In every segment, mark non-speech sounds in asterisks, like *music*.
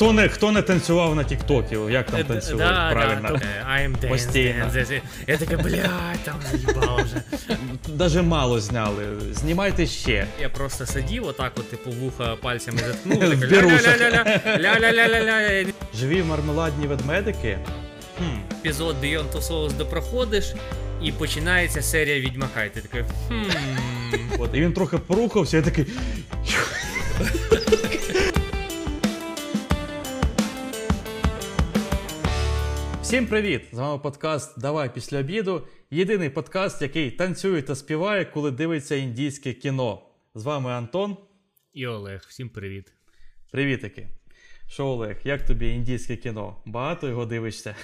Хто не, хто не танцював на Тіктокі? Як там танцювали? Да, Правильно. да, е, I'm dance, Постійно. dance, dance. Я таке, блядь, там заїбало вже. Даже мало зняли. Знімайте ще. Я просто сидів, отак, от, типу, вуха пальцями заткнув. *laughs* ля-ля-ля-ля-ля-ля-ля-ля-ля-ля. Живі мармеладні ведмедики. Хм. Епізод Beyond Two Souls допроходиш, і починається серія Відьмака. І ти такий, хм. От, і він трохи порухався, я такий. Всім привіт! З вами подкаст Давай після обіду. Єдиний подкаст, який танцює та співає, коли дивиться індійське кіно. З вами Антон. І Олег, всім привіт. Привітики. Що, Олег, як тобі індійське кіно? Багато його дивишся?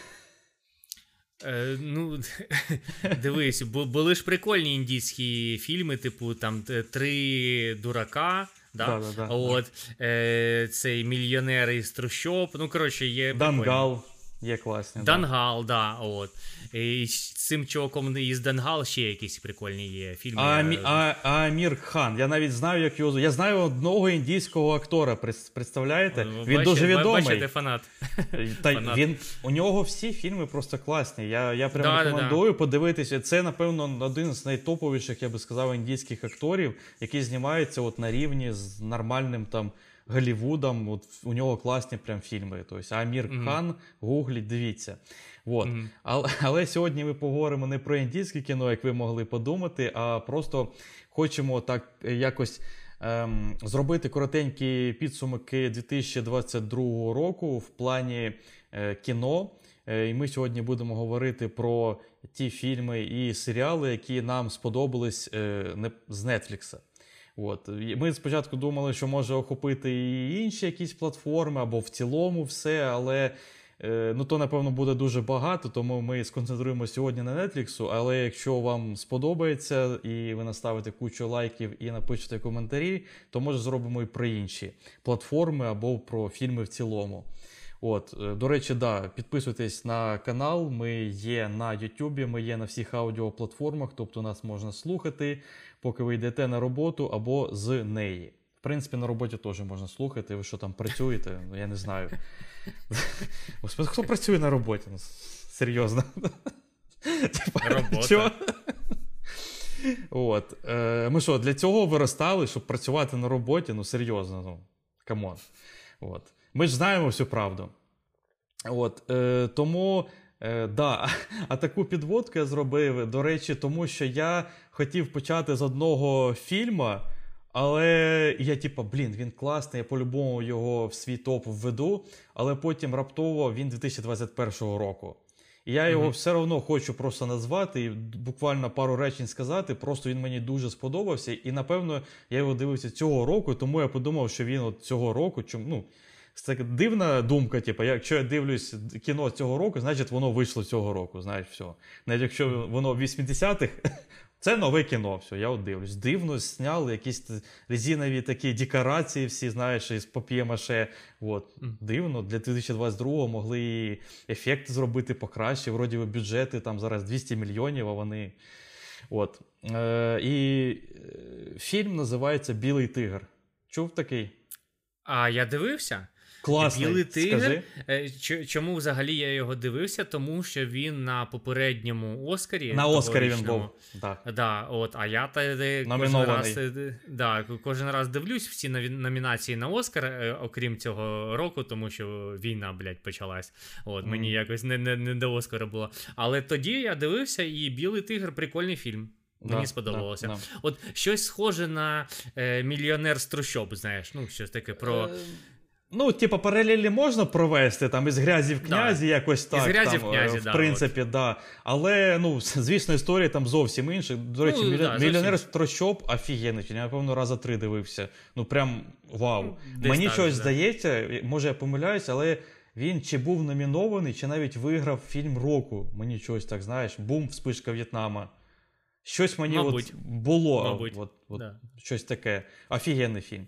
Е, ну, *laughs* дивись, бу- були ж прикольні індійські фільми, типу там три дурака. Да? Да-да-да. От, е, цей мільйонер із трущоб. Ну, коротше, є. Дангал є класні. Дангал, да, от. І з цим чуваком із Дангал ще якісь прикольні є фільми. А, Я- Амі- а, Амір Хан. Я навіть знаю, як його. Я знаю одного індійського актора. Представляєте? Він бачите- дуже відомий. Бачите, фанат. *laughs* Та фанат. він у нього всі фільми просто класні. Я, я прям Да, да, рекомендую подивитися. Це, напевно, один з найтоповіших, я би сказав, індійських акторів, який знімається от на рівні з нормальним там. Голлівудом, от у нього класні прям фільми. Тобто Амір Мгм. Хан, гугліть, дивіться. От. Мгм. Але, *laughs* але сьогодні ми поговоримо не про індійське кіно, як ви могли подумати, а просто хочемо так якось ем, зробити коротенькі підсумки 2022 року в плані е, кіно. Е, І ми сьогодні будемо говорити про ті фільми і серіали, які нам сподобались е, не- з Нетфлікса. От. Ми спочатку думали, що може охопити і інші якісь платформи, або в цілому все, але е, ну, то, напевно, буде дуже багато, тому ми сконцентруємося сьогодні на Netflix, але якщо вам сподобається і ви наставите кучу лайків і напишете коментарі, то може зробимо і про інші платформи або про фільми в цілому. От, е, до речі, да, підписуйтесь на канал. Ми є на YouTube, ми є на всіх аудіоплатформах, тобто нас можна слухати, поки ви йдете на роботу або з неї. В принципі, на роботі теж можна слухати. Ви що там працюєте? Ну, Я не знаю. *laughs* Господи, хто працює на роботі? Ну, серйозно. Робота. От. Е, ми що, для цього виростали, щоб працювати на роботі? Ну, серйозно, ну, come on. От. Ми ж знаємо всю правду. От, е, тому, е, да, *laughs* а таку підводку я зробив, до речі, тому що я хотів почати з одного фільму, але я, типа, блін, він класний, я по-любому його в свій топ введу, але потім раптово він 2021 року. І я його Мгм. все одно хочу просто назвати і буквально пару речень сказати. Просто він мені дуже сподобався. І напевно я його дивився цього року, тому я подумав, що він от цього року, чому ну. Це дивна думка, типу, якщо я дивлюсь кіно цього року, значить воно вийшло цього року. Знаєш, все. Навіть якщо воно в 80-х, *laughs* це нове кіно. Все, я от дивлюсь. Дивно зняли якісь резинові такі декорації, всі, знаєш, із пап'є-маше. От. Дивно, для 2022-го могли і ефекти зробити покраще. Вроді бюджети там зараз 200 мільйонів, а вони. От. Е, і е, фільм називається Білий тигр. Чув такий? А я дивився. Класний. Білий тигр. Скажи. Е, Чому взагалі я його дивився? Тому що він на попередньому Оскарі. На Оскарі він був. Да. Да, от, а я та кожен раз, е, да, кожен раз дивлюсь всі номінації на Оскар, е, окрім цього року, тому що війна, блядь, почалась. От, Мгм. Мені якось не, не, не до Оскара було. Але тоді я дивився, і Білий тигр прикольний фільм. Мені Да, сподобалося. да, да. От щось схоже на е, мільйонер з трущоб, знаєш, ну, щось таке про. Е, Ну, типа, паралелі можна провести там із грязі в князі, якось так. грязі там, в князі, е, в да, принципі, да. Але, ну, звісно, історія там зовсім інша. До речі, Ну, да, зовсім. мільйонер з трощоб офігенний. Я, напевно, раза три дивився. Ну, прям вау. Ну, десь Мені так, щось да. здається, може я помиляюсь, але він чи був номінований, чи навіть виграв фільм року. Мені щось так, знаєш, бум, вспишка В'єтнама. Щось мені Мабуть. от було. Мабуть, От, от, да. Щось таке. Офігенний фільм.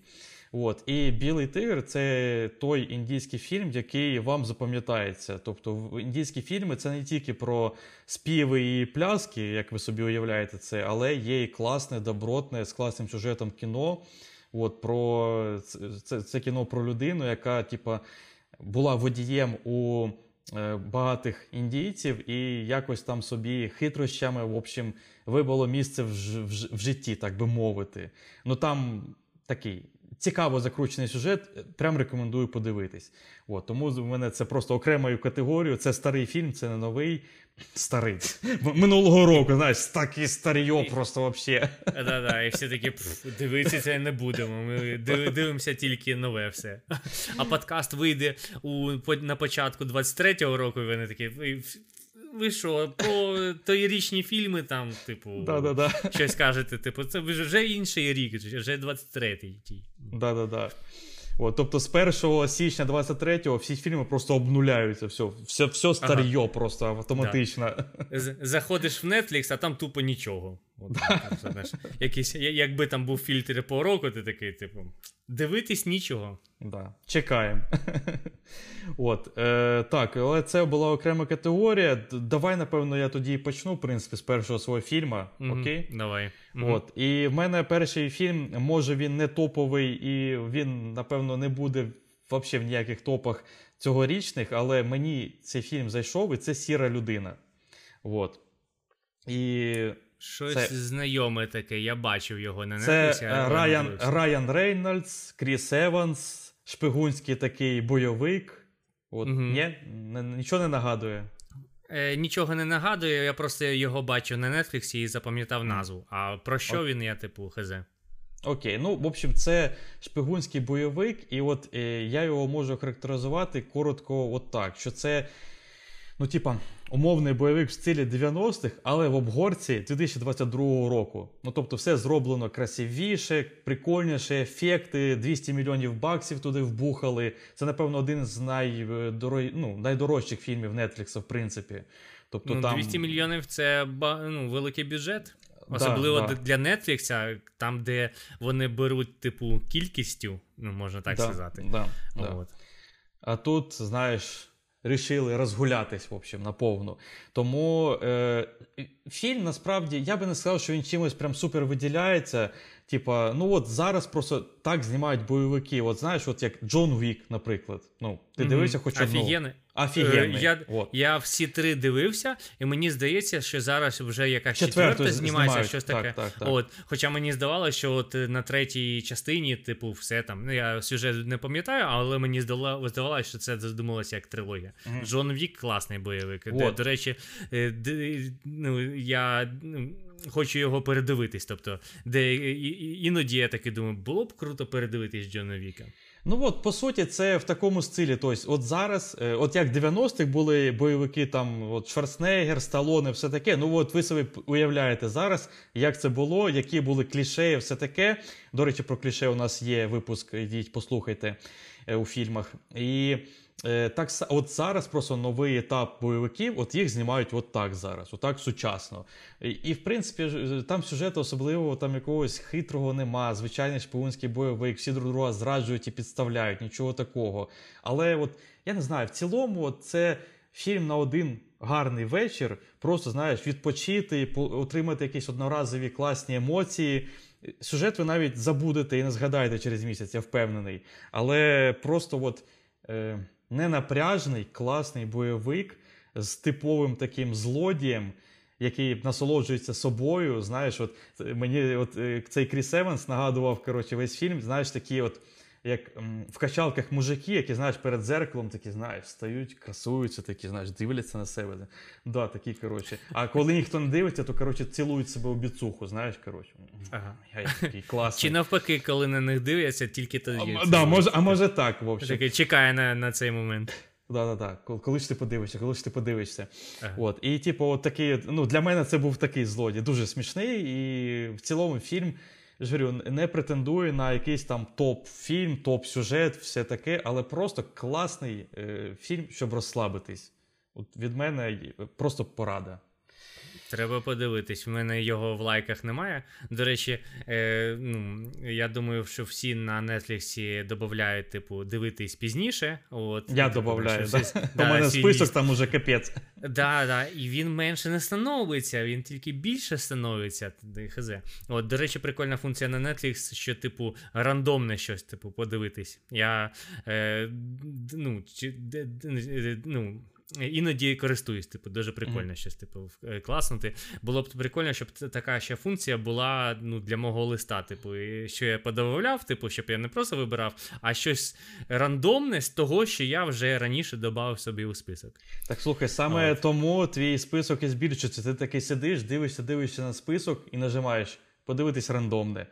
От. І Білий тигр це той індійський фільм, який вам запам'ятається. Тобто, індійські фільми це не тільки про співи і пляски, як ви собі уявляєте це, але є і класне, добротне, з класним сюжетом кіно. От, про, це, це, це кіно про людину, яка, типа, була водієм у е, багатих індійців і якось там собі хитрощами, в общем, вибило місце в, в, в житті, так би мовити. Ну там такий цікаво закручений сюжет, е, прям рекомендую подивитись. От, тому в мене це просто окремою категорією. Це старий фільм, це не новий. Старий. *laughs* Минулого року, знаєш, такий старийо просто взагалі. Да-да, і всі такі дивитися це не будемо. Ми дивимося тільки нове все. А подкаст вийде у, на початку 23-го року, і вони такі. Ви, що, про торічні фільми там, типу, Да-да-да. щось кажете, типу, це вже інший рік, вже 23-й. Да-да-да. От, тобто з 1 січня 23-го всі фільми просто обнуляються. Все, все, все старьо просто автоматично. Да. Заходиш в Netflix, а там тупо нічого. *laughs* От, знаєш, якийсь, якби там був фільтр по року, ти такий, типу, дивитись нічого. Да. Чекаємо. *laughs* От, е, так, але це була окрема категорія. Давай, напевно, я тоді і почну, в принципі, з першого свого фільму. Окей? Давай. От. І в мене перший фільм, може він не топовий, і він, напевно, не буде взагалі в ніяких топах цьогорічних, але мені цей фільм зайшов, і це сіра людина. От. І Щось Це- знайоме таке, я бачив його на це Netflix, е, Райан. Райан Рейнольдс, Кріс Еванс, шпигунський такий бойовик. От, Мгм. ні? Нічого не нагадує. Е, нічого не нагадує, я просто його бачив на Netflix і запам'ятав назву. А про що він, я типу, хз. Окей, ну в общем, це шпигунський бойовик, і от е, я його можу характеризувати коротко, от так, що це, ну, типа, умовний бойовик в стилі 90-х, але в обгорці 2022 року. Ну, тобто, все зроблено красивіше, прикольніше, ефекти, 200 мільйонів баксів туди вбухали. Це, напевно, один з найдоро... ну, найдорожчих фільмів Netflix, в принципі. Тобто, Ну, там... 200 мільйонів це ну, великий бюджет. Особливо да. для Netflix, там, де вони беруть, типу, кількістю, ну, можна так Да, сказати. Да, да. От. А тут, знаєш, рішили розгулятись, в общем, наповну. Тому е, фільм насправді я би не сказав, що він чимось прям супер виділяється. Типа, ну от зараз просто так знімають бойовики. От знаєш, от як Джон Вік, наприклад. Ну, ти Мгм. дивився хоч одну? Офігенний. Офігенний. Е, Я, От. я всі три дивився, і мені здається, що зараз вже якась Четверту четверта знімається, знімають. щось таке. так, так. От, хоча мені здавалося, що от е, на третій частині, типу, все там. Ну, я сюжет не пам'ятаю, але мені здала- здавалося, що це задумалося як трилогія. Мгм. Джон Вік класний бойовик. Вот. до речі, е, ну, я ну, хочу його передивитись. Тобто, де іноді я таки думаю, було б круто передивитись Джона Віка. Ну от, по суті, це в такому стилі. Тобто, от зараз, е, от як в 90-х були бойовики, там от Шварценеггер, Сталоне, все таке. Ну от ви собі уявляєте зараз, як це було, які були кліше, все таке. До речі, про кліше у нас є випуск, йдіть, послухайте е, у фільмах. І так от зараз просто новий етап бойовиків, от їх знімають от так зараз, отак сучасно. І, і в принципі, там сюжету особливого там якогось хитрого нема. Звичайний шпигунський бойовик, всі друг друга зраджують і підставляють, нічого такого. Але от я не знаю, в цілому от це фільм на один гарний вечір. Просто знаєш, відпочити, отримати якісь одноразові класні емоції. Сюжет ви навіть забудете і не згадаєте через місяць, я впевнений. Але просто от е, ненапряжний, класний бойовик з типовим таким злодієм, який насолоджується собою. Знаєш, от е, мені от е, цей Кріс Еванс нагадував коротше, весь фільм, знаєш, такі от. Як м, в качалках мужики, які, знаєш, перед зеркалом такі, знаєш, стають, красуються, такі, знаєш, дивляться на себе. Да, такі, коротше. А коли ніхто не дивиться, то коротше цілують себе у біцуху, знаєш, коротше. Ага. Я такий класний. Чи навпаки, коли на них дивляться, тільки тоді. А, да, може, а може так, в общем. Такий чекає на, на цей момент. Да, да, да. Коли- Коли ж ти подивишся, коли ж ти подивишся. Ага. От. І, типу, от такий, ну, для мене це був такий злодій, дуже смішний. І в цілому фільм, я ж говорю, не претендує на якийсь там топ-фільм, топ-сюжет, все таке, але просто класний е, фільм, щоб розслабитись. От від мене просто порада. Треба подивитись, в мене його в лайках немає. До речі, е, ну, я думаю, що всі на Нетфліксі додають, типу, дивитись пізніше. От, Я типу, додаю, що да. У мене свій список там уже капець. Да, да, і він менше не становиться, він тільки більше становиться. Хз. От, до речі, прикольна функція на Netflix, що, типу, рандомне щось, типу, подивитись. Я е, ну, чи, д- д- ну, іноді користуюсь, типу, дуже прикольно щось, типу, е, класнути. Було б прикольно, щоб така ще функція була ну, для мого листа, типу, і що я подавляв, типу, щоб я не просто вибирав, а щось рандомне з того, що я вже раніше додав собі у список. Так слухай, саме От. тому твій список і збільшується. Ти такий сидиш, дивишся, дивишся на список і нажимаєш подивитись рандомне.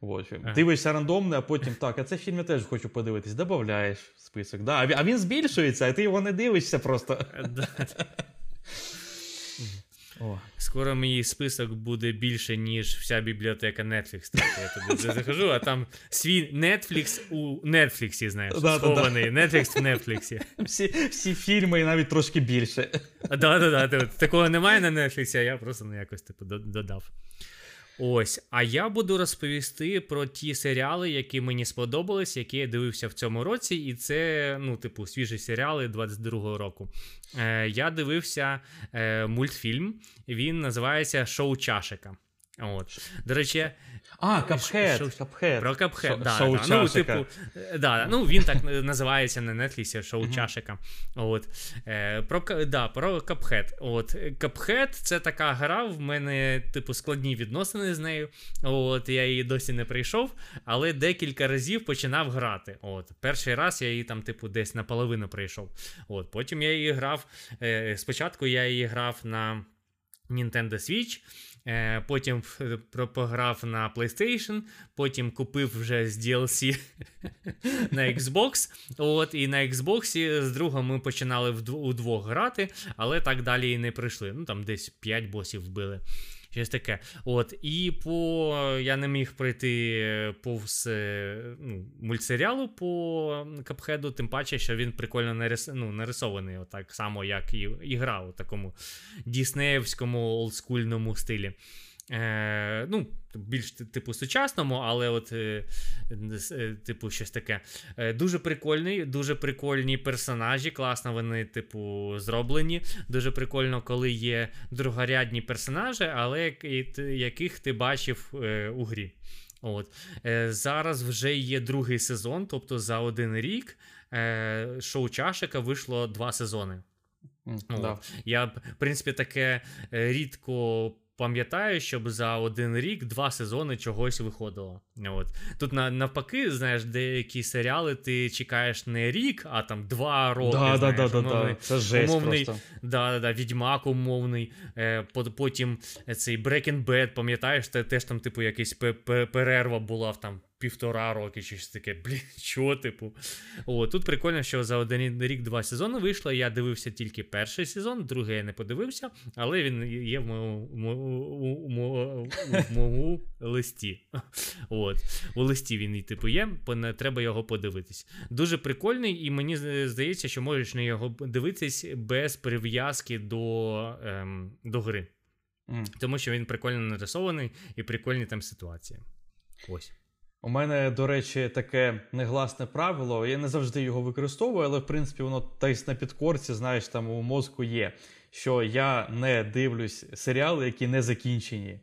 От. Ага. Дивишся рандомне, а потім так, а цей фільм я теж хочу подивитись. Додаєш в список. Да, а він- збільшується, а ти його не дивишся просто. Е, *laughs* О. Скоро мій список буде більше, ніж вся бібліотека Netflix. Так, я туди захожу, а там свій Netflix у Netflix, знаєш, Да-да-да. Netflix в Netflix. Всі, всі фільми і навіть трошки більше. Да, да, да, да. Такого немає на Netflix, а я просто ну, якось типу до- додав. Ось, а я буду розповісти про ті серіали, які мені сподобались, які я дивився в цьому році, і це, ну, типу, свіжі серіали 22-го року. Е, я дивився е, мультфільм, він називається Шоу Чашика. От. До речі, А, Cuphead. Шоу- Cuphead. про Cuphead, Шо- да, шоу да. Ну, типу, да, ну, він так називається на Нетфліксі, шоу Чашика. От. Е, про, да, про Cuphead. От. Cuphead це така гра, в мене, типу, складні відносини з нею. От, я її досі не пройшов, але декілька разів починав грати. От. Перший раз я її там, типу, десь наполовину пройшов. От. Потім я її грав. Е, спочатку я її грав на Nintendo Switch. Е, Потім е, пограв на PlayStation, потім купив вже з DLC *laughs* на Xbox. От, і на Xbox з другом ми починали удвох грати, але так далі і не прийшли. Ну там десь 5 босів вбили. Щось таке. От, і по я не міг пройти повз ну, мультсеріалу по Капхеду, тим паче, що він прикольно нарис, ну, нарисований, отак само, як і, і гра у такому діснеївському олдскульному стилі. Е, ну, більш типу сучасному, але от е, е, типу щось таке. Е, дуже прикольний, дуже прикольні персонажі. Класно вони, типу, зроблені. Дуже прикольно, коли є другорядні персонажі, але яких ти бачив е, у грі. От. Е, зараз вже є другий сезон, тобто за один рік е, шоу Чашика вийшло два сезони. От. да. Я, в принципі, таке рідко пам'ятаю, щоб за один рік два сезони чогось виходило. От. Тут на, навпаки, знаєш, деякі серіали ти чекаєш не рік, а там два роки. Да, знаєш, да, да, умовний- да. Це жесть умовний, просто. Да, да, да, Відьмак умовний. Е, потім цей Breaking Bad, пам'ятаєш, те, теж там, типу, якась пе- пе- перерва була в там півтора роки, чи щось таке. *laughs* Блін, що, типу. О, тут прикольно, що за один рік два сезони вийшло. Я дивився тільки перший сезон, другий я не подивився, але він є в моєму, в моєму- в листі. От. У листі він, типу, є, треба його подивитись. Дуже прикольний, і мені здається, що можеш на його дивитись без прив'язки до, ем, до гри. М. Тому що він прикольно нарисований і прикольні там ситуації. Ось. У мене, до речі, таке негласне правило. Я не завжди його використовую, але в принципі воно десь на підкорці, знаєш, там у мозку є. Що я не дивлюсь серіали, які не закінчені.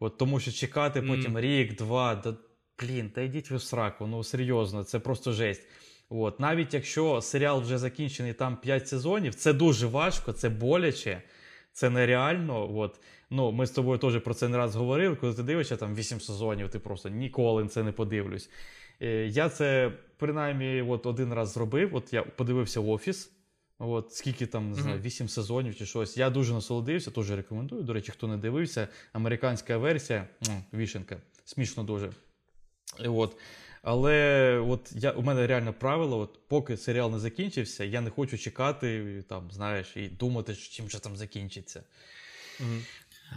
От тому що чекати потім рік, два, да блін, та йдіть ви в сраку. Ну серйозно, це просто жесть. От навіть якщо серіал вже закінчений там 5 сезонів, це дуже важко, це боляче, це нереально. От. Ну, ми з тобою теж про це не раз говорили. Коли ти дивишся там 8 сезонів, ти просто ніколи це не подивлюсь. Е, Я це принаймні от один раз зробив. От я подивився офіс. От скільки там не знаю, 8 сезонів чи щось. Я дуже насолодився, теж рекомендую. До речі, хто не дивився, американська версія вішенка. Смішно дуже. От. Але от я, у мене реально правило, от поки серіал не закінчився, я не хочу чекати, там, знаєш, і думати, чим же там закінчиться. Мгм.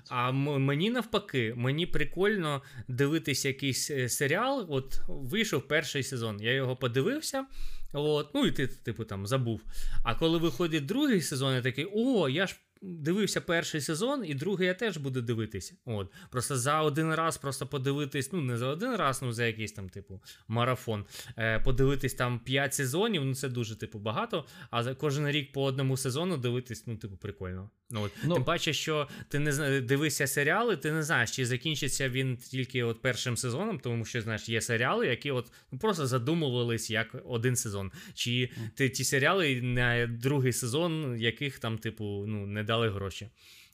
А мені навпаки, мені прикольно дивитися якийсь е, серіал. От вийшов перший сезон, я його подивився. От, ну і ти, типу, там забув. А коли виходить другий сезон, я такий, о, я ж дивився перший сезон, і другий я теж буду дивитися. От. Просто за один раз просто подивитись, ну не за один раз, ну за якийсь там, типу, марафон. Е, Подивитись там 5 сезонів, ну це дуже, типу, багато. А за кожен рік по одному сезону дивитись, ну, типу, прикольно. Ну, от. Ну, Тим паче, що ти не дивишся серіали, ти не знаєш, чи закінчиться він тільки от першим сезоном, тому що знаєш, є серіали, які от ну, просто задумувались як один сезон. Чи ти ті серіали на другий сезон, яких там, типу, ну, не дали гроші.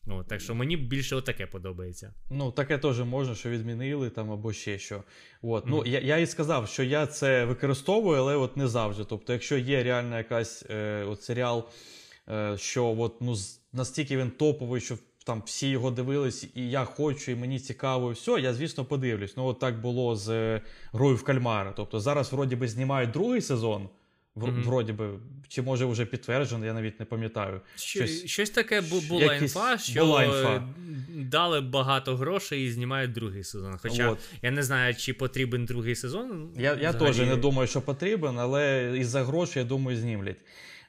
От, так що мені більше отаке подобається. Ну, таке теж можна, що відмінили там або ще що. От. Ну, Мгм. я, я і сказав, що я це використовую, але от не завжди. Тобто, якщо є реально якась е, от серіал, е, що от, ну, настільки він топовий, що там всі його дивились, і я хочу, і мені цікаво, і все, я, звісно, подивлюсь. Ну, от так було з е, грою в кальмара. Тобто зараз вроді би знімають другий сезон. В, Мгм. Вроді би, чи може вже підтверджено, я навіть не пам'ятаю. Щось, щось таке бу- була інфа, що була інфа. дали багато грошей і знімають другий сезон. Хоча От. я не знаю, чи потрібен другий сезон. Я, я теж не думаю, що потрібен, але із-за грошей, я думаю, знімлять.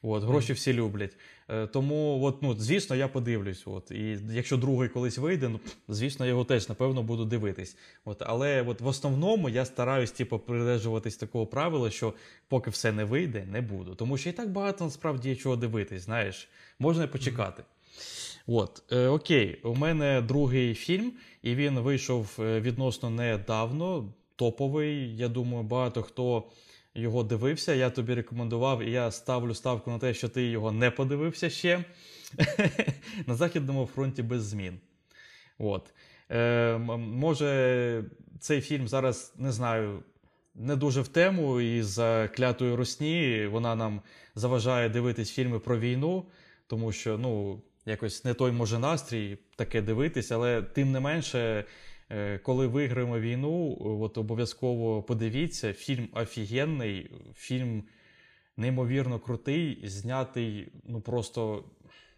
От, гроші всі люблять. Е, Тому, от, ну, звісно, я подивлюсь. От, і якщо другий колись вийде, ну, звісно, я його теж, напевно, буду дивитись. От, але от, в основному я стараюсь типу, придержуватись такого правила, що поки все не вийде, не буду. Тому що і так багато насправді є чого дивитись, знаєш, можна почекати. От, е, окей, у мене другий фільм, і він вийшов е, відносно недавно. Топовий. Я думаю, багато хто його дивився. Я тобі рекомендував, і я ставлю ставку на те, що ти його не подивився ще. *laughs* на Західному фронті без змін. От. Е, може, цей фільм зараз не знаю. Не дуже в тему і за клятої русні вона нам заважає дивитись фільми про війну, тому що ну, якось не той може настрій таке дивитись, але тим не менше, коли виграємо війну, от обов'язково подивіться. Фільм офігенний, фільм неймовірно крутий, знятий, ну просто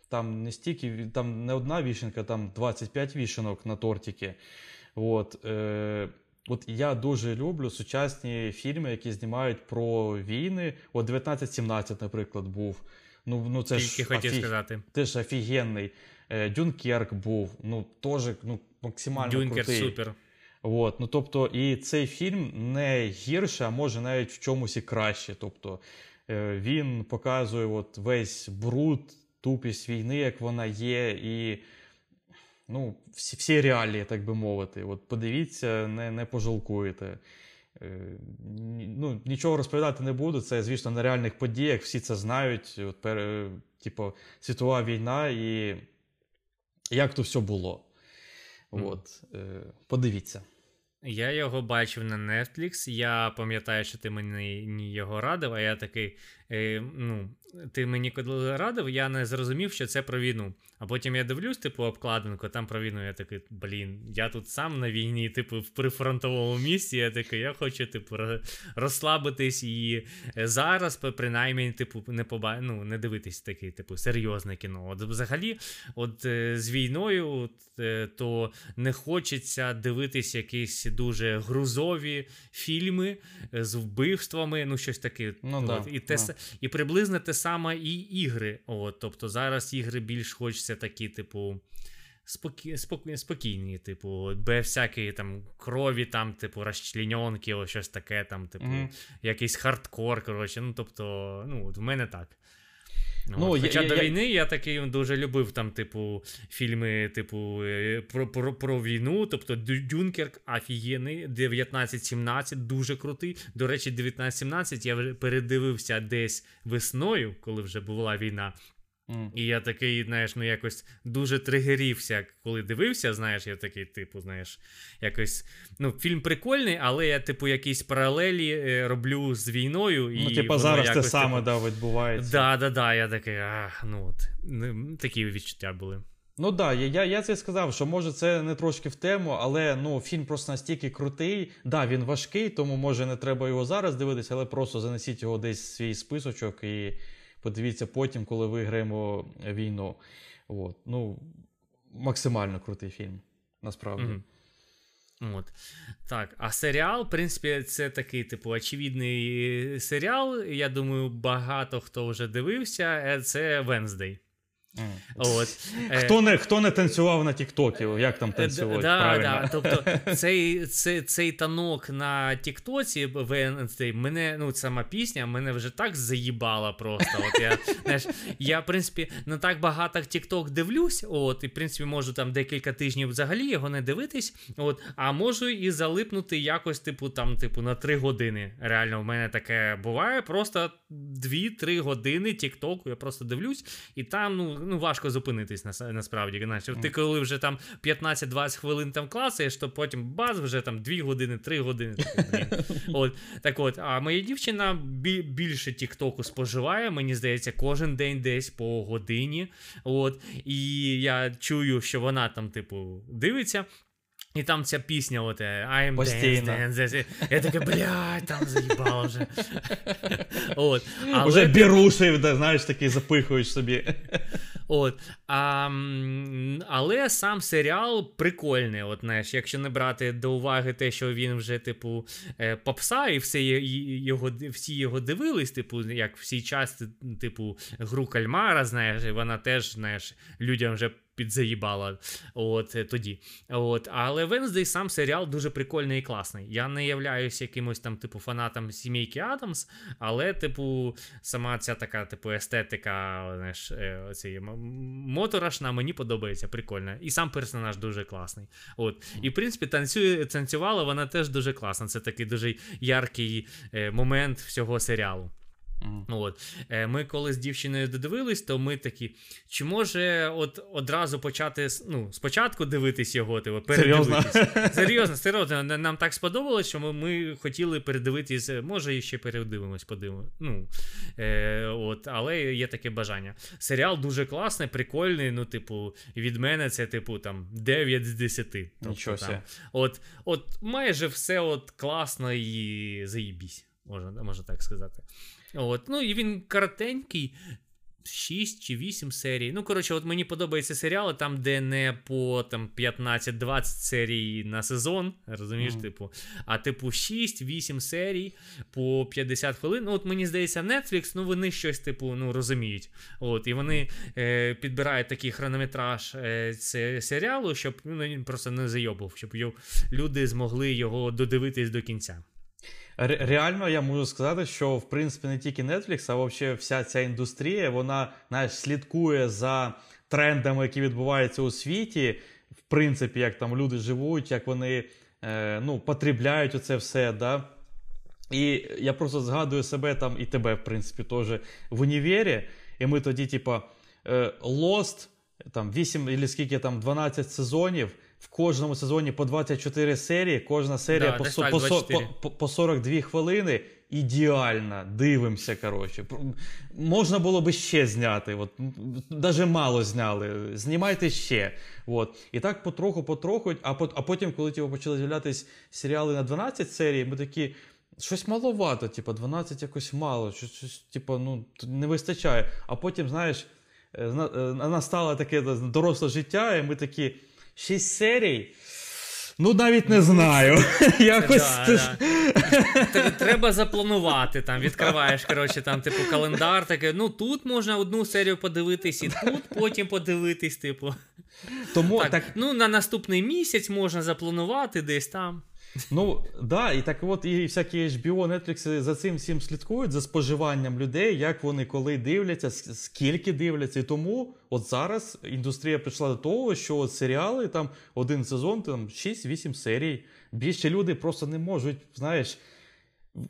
там не стільки, там не одна вішенка, там 25 вішенок на тортики. От, е, от я дуже люблю сучасні фільми, які знімають про війни. От 1917, наприклад, був. Ну, ну це Тільки ж хотів офі- сказати. Теж офігенний. Е, Дюнкерк був, ну теж ну, максимально Дюнкер крутий. супер. От, ну тобто, і цей фільм не гірше, а може навіть в чомусь і краще. Тобто е, він показує от весь бруд, тупість війни, як вона є, і ну, всі, всі реалії, так би мовити. От подивіться, не, не пожалкуєте. Е, ну, нічого розповідати не буду. Це, звісно, на реальних подіях, всі це знають. От, пер, типу, світова війна і як то все було. Мгм. От, е, подивіться. Я його бачив на Netflix. Я пам'ятаю, що ти мені його радив, а я такий. Е, ну, ти мені коли радив, я не зрозумів, що це про війну. А потім я дивлюсь, типу, обкладинку, там про війну. Я такий, блін, я тут сам на війні, типу, в прифронтовому місті. Я такий, я хочу, типу, розслабитись і е, зараз, принаймні, типу, не поба... ну, не дивитись таке, типу, серйозне кіно. От взагалі, от е, з війною, от, е, то не хочеться дивитись якісь дуже грузові фільми з вбивствами, ну щось таке. Ну от, да, і, те, да. І приблизно те саме і ігри. От, тобто зараз ігри більш хочеться такі, типу. спокій, спокій, спокійні, типу, без всякої там крові, там, типу, розчленьонки, щось таке, там, типу, Мгм. якийсь хардкор, коротше. Ну, тобто, ну, от в мене так. Ну, От. я- Хоча я- до я- війни я такий дуже любив там, типу, фільми, типу, е, про, про, про війну. Тобто Дюнкерк офігенний, 1917 дуже крутий. До речі, 1917 я вже передивився десь весною, коли вже була війна. І я такий, знаєш, ну якось дуже тригерівся, коли дивився. Знаєш, я такий, типу, знаєш, якось. Ну, фільм прикольний, але я, типу, якісь паралелі е, роблю з війною. І Ну, воно зараз те саме типу, да, відбувається. Да, да, да, я такий, ах, ну от. Ну, Такі відчуття були. Ну так, да, я, я, я це сказав, що може це не трошки в тему, але ну, фільм просто настільки крутий. Да, він важкий, тому може не треба його зараз дивитися, але просто занесіть його десь в свій списочок і подивіться потім, коли виграємо війну. От. Ну, максимально крутий фільм, насправді. Мгм. От. Так, а серіал, в принципі, це такий, типу, очевидний серіал. Я думаю, багато хто вже дивився. е, Це Венздей. От. Е, Хто не хто не танцював на Тіктокі? Як там танцювати? Да, правильно? да. Тобто *laughs* цей цей, цей танок на Тіктоці мене, ну, сама пісня мене вже так заїбала просто. От Я знаєш, я, в принципі, не так багато Тікток дивлюсь, от, і в принципі можу там декілька тижнів взагалі його не дивитись. От, А можу і залипнути якось, типу, там, типу, на три години. Реально, в мене таке буває. Просто 2-3 години Тіктоку. Я просто дивлюсь, і там ну, ну важко зупинитись на, насправді. Знаєш. Ти коли вже там 15-20 хвилин там класиш, то потім баз, вже там 2 години, 3 години. Так, *laughs* от, так от, а моя дівчина більше Тіктоку споживає, мені здається, кожен день десь по годині. От, І я чую, що вона там, типу, дивиться. І там ця пісня, от I'm Постійно. dance, dance, dance. Я таке, блядь, там заїбало вже. От. Але... Уже бірушив, да, знаєш, такий запихуєш собі. От. А, Але сам серіал прикольний. От, знаєш, Якщо не брати до уваги те, що він вже, типу, е, попса, і все його, всі його дивились, типу, як всі части, типу, гру Кальмара, знаєш, і вона теж, знаєш, людям вже підзаїбала от е, тоді. От. Але Венздей сам серіал дуже прикольний і класний. Я не являюся якимось там, типу, фанатом сімейки Адамс, але, типу, сама ця така, типу, естетика, знаєш, е, цієї моторошна, мені подобається, прикольно. І сам персонаж дуже класний. От. І, в принципі, танцює, танцювала вона теж дуже класна. Це такий дуже яркий е, момент всього серіалу. Mm. От. Е, ми коли з дівчиною додивились, то ми такі, чи може от одразу почати ну, спочатку дивитись його, типу, передивитись? *laughs* Серйозно? Серйозно, серйозно. Нам так сподобалось, що ми ми хотіли передивитись, може, і ще передивимось, подивимось. Ну, е, от, Але є таке бажання. Серіал дуже класний, прикольний. Ну, типу, від мене це, типу, там 9 з 10. Тобто, Нічого там, от, от майже все от класно і заїбісь, можна, можна так сказати. От, Ну і він коротенький. 6 чи 8 серій. Ну, коротше, от мені подобаються серіали, там, де не по там, 15-20 серій на сезон, розумієш, mm. типу, а типу 6-8 серій по 50 хвилин. Ну, от мені здається, Netflix, ну вони щось, типу, ну, розуміють. От, І вони е, підбирають такий хронометраж е, серіалу, щоб ну, він просто не зайобав, щоб люди змогли його додивитись до кінця. Реально, я можу сказати, що в принципі не тільки Netflix, а взагалі вся ця індустрія, вона знаєш, слідкує за трендами, які відбуваються у світі. В принципі, як там люди живуть, як вони е, ну, потребляють оце все. да. І я просто згадую себе там і тебе, в принципі, теж в універі. І ми тоді, типа, е, Lost, там 8 или скільки там 12 сезонів в кожному сезоні по 24 серії, кожна серія да, по, так, по, по, по 42 хвилини. Ідеально дивимося. коротше. Можна було би ще зняти. От, Даже мало зняли. Знімайте ще. От. І так потроху-потроху. А а потім, коли типу, почали з'являтися серіали на 12 серій, ми такі. Щось маловато, типу, 12 якось мало, щось, щось типу, ну, не вистачає. А потім, знаєш, е, е, настало таке доросле життя, і ми такі. Шість серій. Ну, навіть не знаю. *laughs* Якось да, да. Треба запланувати. там, Відкриваєш коротше, там, типу, календар, таке. Ну тут можна одну серію подивитись, і тут потім подивитись, типу. Тому, так, так... Ну, на наступний місяць можна запланувати десь там. Ну, да, і так от і всякі HBO, Netflix за цим всім слідкують за споживанням людей, як вони коли дивляться, скільки дивляться. І тому от зараз індустрія прийшла до того, що от серіали там один сезон, там 6-8 серій. Більше люди просто не можуть, знаєш,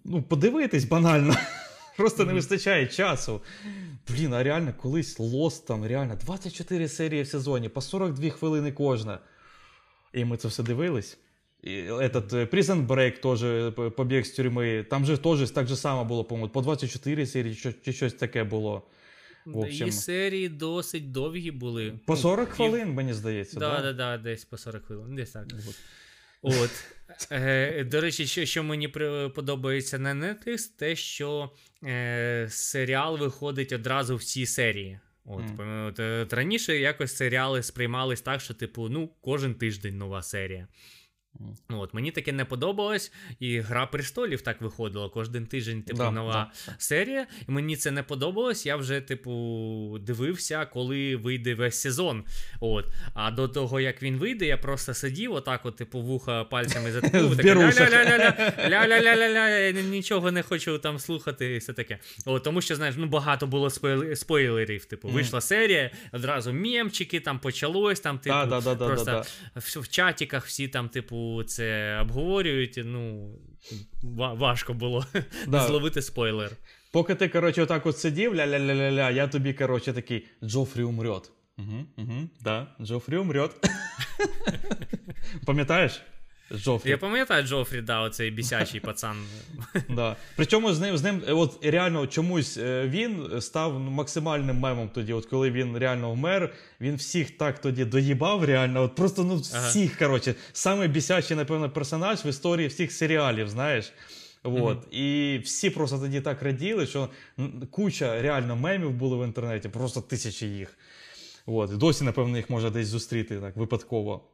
ну, подивитись банально. *laughs* Просто не вистачає часу. Блін, а реально колись Lost там реально 24 серії в сезоні, по 42 хвилини кожна. І ми це все дивились Этот э, Prison Break тоже э, побіг з тюрми. Там же теж так же само було, по-моєму, по 24 серії чи щось таке було. В общем, І серії досить довгі були. По 40 ну, хвилин, мені здається. Так, да, да, да, десь по 40 хвилин. Десь так. От. Е, До речі, що що мені подобається на Netflix, те, що е, серіал виходить одразу в цій серії. От, mm. от, от Раніше якось серіали сприймались так, що, типу, ну, кожен тиждень нова серія. От, Мені таке не подобалось, і Гра престолів так виходила кожен тиждень, типу, Да, нова да. серія. І мені це не подобалось. Я вже, типу, дивився, коли вийде весь сезон. От. А до того, як він вийде, я просто сидів, отак, от, типу, вуха пальцями заткнув. *laughs* В таке, бірушах. ля-ля-ля-ля-ля, ля-ля-ля-ля-ля, я нічого не хочу там слухати і все таке. От, тому що, знаєш, ну багато було спойл- спойлерів. Типу, вийшла серія, одразу мємчики, там почалось, там, типу, просто в чатіках всі там, типу, це обговорюють. Ну, важко було *laughs* Да. зловити спойлер. Поки ти, коротше, отак от сидів, ля-ля-ля-ля-ля, я тобі, коротше, такий Джофрі умрет. Угу, угу, да, Джофрі умрет. *laughs* Пам'ятаєш? Джофрі. Я пам'ятаю Джофрі, да, оцей бісячий *laughs* пацан. Да. Причому з ним, з ним, от реально чомусь е, він став ну, максимальним мемом тоді, от коли він реально вмер, він всіх так тоді доїбав, реально, от просто ну Ага. всіх, коротше, саме бісячий, напевно, персонаж в історії всіх серіалів, знаєш. От. І всі просто тоді так раділи, що куча реально мемів було в інтернеті, просто тисячі їх. От. Досі, напевно, їх можна десь зустріти так, випадково.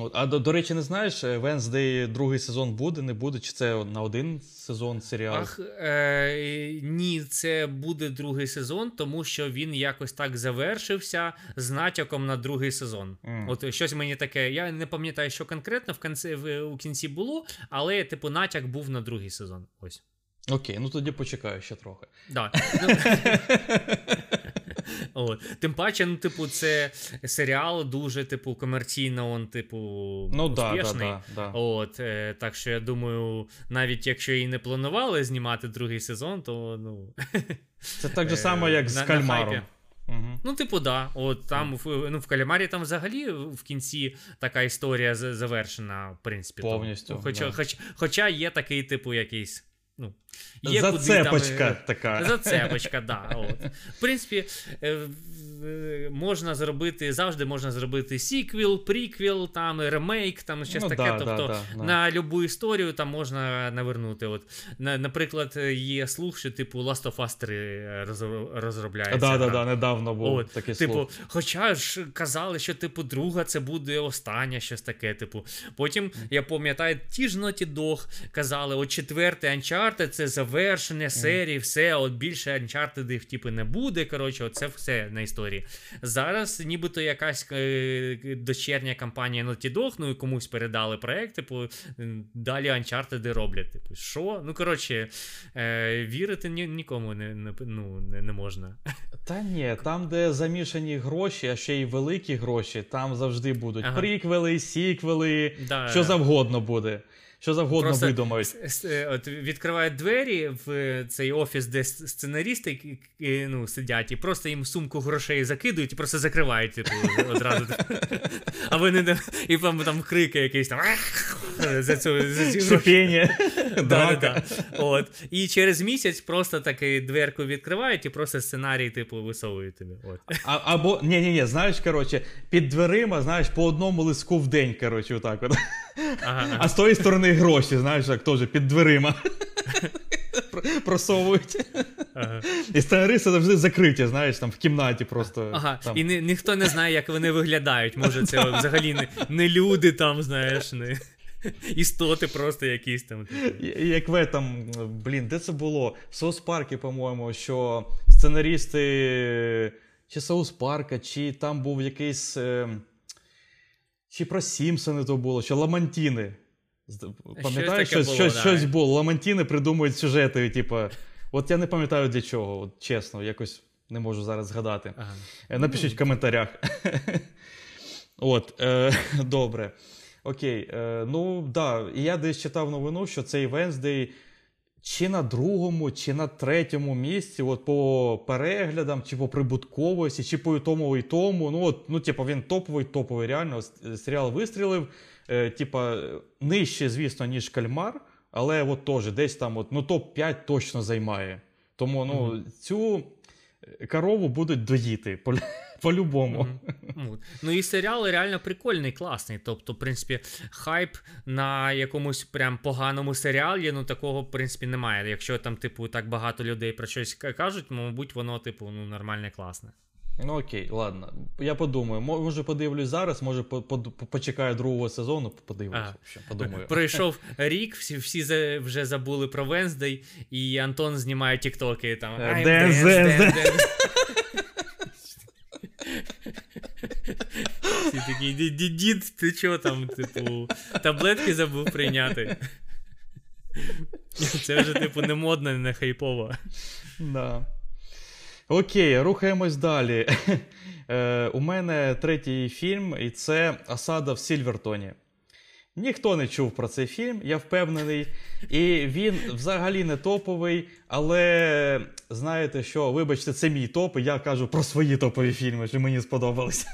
От. А до, до речі, не знаєш, Венздей другий сезон буде, не буде, чи це на один сезон серіал? Ах, е, ні, це буде другий сезон, тому що він якось так завершився з натяком на другий сезон. Мгм. От щось мені таке. Я не пам'ятаю, що конкретно в кінці, в, у кінці було, але, типу, натяк був на другий сезон. Ось. Окей, ну тоді почекаю ще трохи. Да. *laughs* *laughs* От. Тим паче, ну, типу, це серіал дуже, типу, комерційно, он, типу, Ну да, да, да, да. От, е, так що я думаю, навіть якщо і не планували знімати другий сезон, то ну. Це так же само, е, як з кальмаром. Угу. Ну, типу, да. От там в, ну, в калямарі там взагалі в кінці така історія завершена, в принципі. Повністю, Хоча, да. хоч, хоча є такий, типу, якийсь. Ну, є куди там, е, така. Зацепочка, *laughs* да. От. В принципі, е, можна зробити, завжди можна зробити сіквел, приквел, там, ремейк, там щось Ну, таке. да, тобто да, да, да. на любу історію там можна навернути. От, на, наприклад, є слух, що типу Last of Us 3 розро- розробляється. Да, да, да, недавно був От, такий типу, слух. хоча ж казали, що типу друга це буде остання, щось таке. Типу, потім я пам'ятаю, ті ж Naughty Dog казали, от четвертий Uncharted це завершення серії, все, от більше Uncharted типу, не буде. Коротше, це все на історії. Зараз, нібито якась е, дочерня компанія Naughty Dog, ну і комусь передали проект, типу, далі Uncharted роблять. Типу, що? Ну коротше, е, вірити ні, нікому не, не, ну, не, не можна. Та ні, там, де замішані гроші, а ще й великі гроші, там завжди будуть Ага. приквели, сіквели, Да. що завгодно буде. Що завгодно Просто видумають. е, От відкривають двері в е, цей офіс, де с- сценаристи к- к- ну, сидять, і просто їм сумку грошей закидують і просто закривають типу, одразу. А вони не- і там, там крики якісь там за цю. Шипіння, Да, да, От. І через місяць просто таки дверку відкривають і просто сценарій, типу, висовують тобі. От. А, або ні, ні, ні, знаєш, коротше, під дверима, знаєш, по одному лиску в день, коротше, отак. От. Ага, ага. А з тої сторони гроші, знаєш, так теж під дверима. Просовують. ага. І сценаристи завжди закриті, знаєш, там в кімнаті просто. Ага, там. і ні, ніхто не знає, як вони виглядають. Може, це взагалі не, не люди там, знаєш, не істоти просто якісь там. І- Як в этом, блін, де це було? В Соус Паркі, по-моєму, що сценарісти чи Соус Парка, чи там був якийсь. е, Чи про Сімпсони то було, чи Ламантіни. Пам'ятаєш, щось, було, щось, да. щось було. Ламантіни придумують сюжети, типу. От я не пам'ятаю для чого, от чесно, якось не можу зараз згадати. Ага. Е, Напишіть в коментарях. *laughs* От, е, *laughs* добре. Окей. Е, ну, да, і я десь читав новину, що цей Венздей чи на другому, чи на третьому місці, от по переглядам, чи по прибутковості, чи по і тому і тому. Ну, от, ну, типу, він топовий, топовий, реально. Серіал вистрілив. Е, типа, нижче, звісно, ніж кальмар, але от теж десь там, от, ну, топ-5 точно займає. Тому ну, цю корову будуть доїти по- *laughs* по-любому. Ну, Ну і серіал реально прикольний, класний. Тобто, в принципі, хайп на якомусь прям поганому серіалі, ну такого, в принципі, немає. Якщо там, типу, так багато людей про щось кажуть, мабуть, воно, типу, ну, нормальне, класне. Ну окей, ладно. Я подумаю. Може подивлюсь зараз, може по- по- почекаю другого сезону, подивлюсь. Ага. общем, Подумаю. Пройшов *laughs* рік, всі, всі вже забули про Венздей, і Антон знімає тіктоки там. Е, «I'm dance, dance, dance, dance, dance». dance». *laughs* Всі такі, «Ді- ді- дід, ти чого там, типу, таблетки забув прийняти. *laughs* Це вже, типу, не модно, не хайпово. Да. Окей, рухаємось далі. *laughs* Е, у мене третій фільм, і це Осада в Сільвертоні. Ніхто не чув про цей фільм, я впевнений. І він взагалі не топовий, але знаєте що, вибачте, це мій топ, і я кажу про свої топові фільми, що мені сподобалися.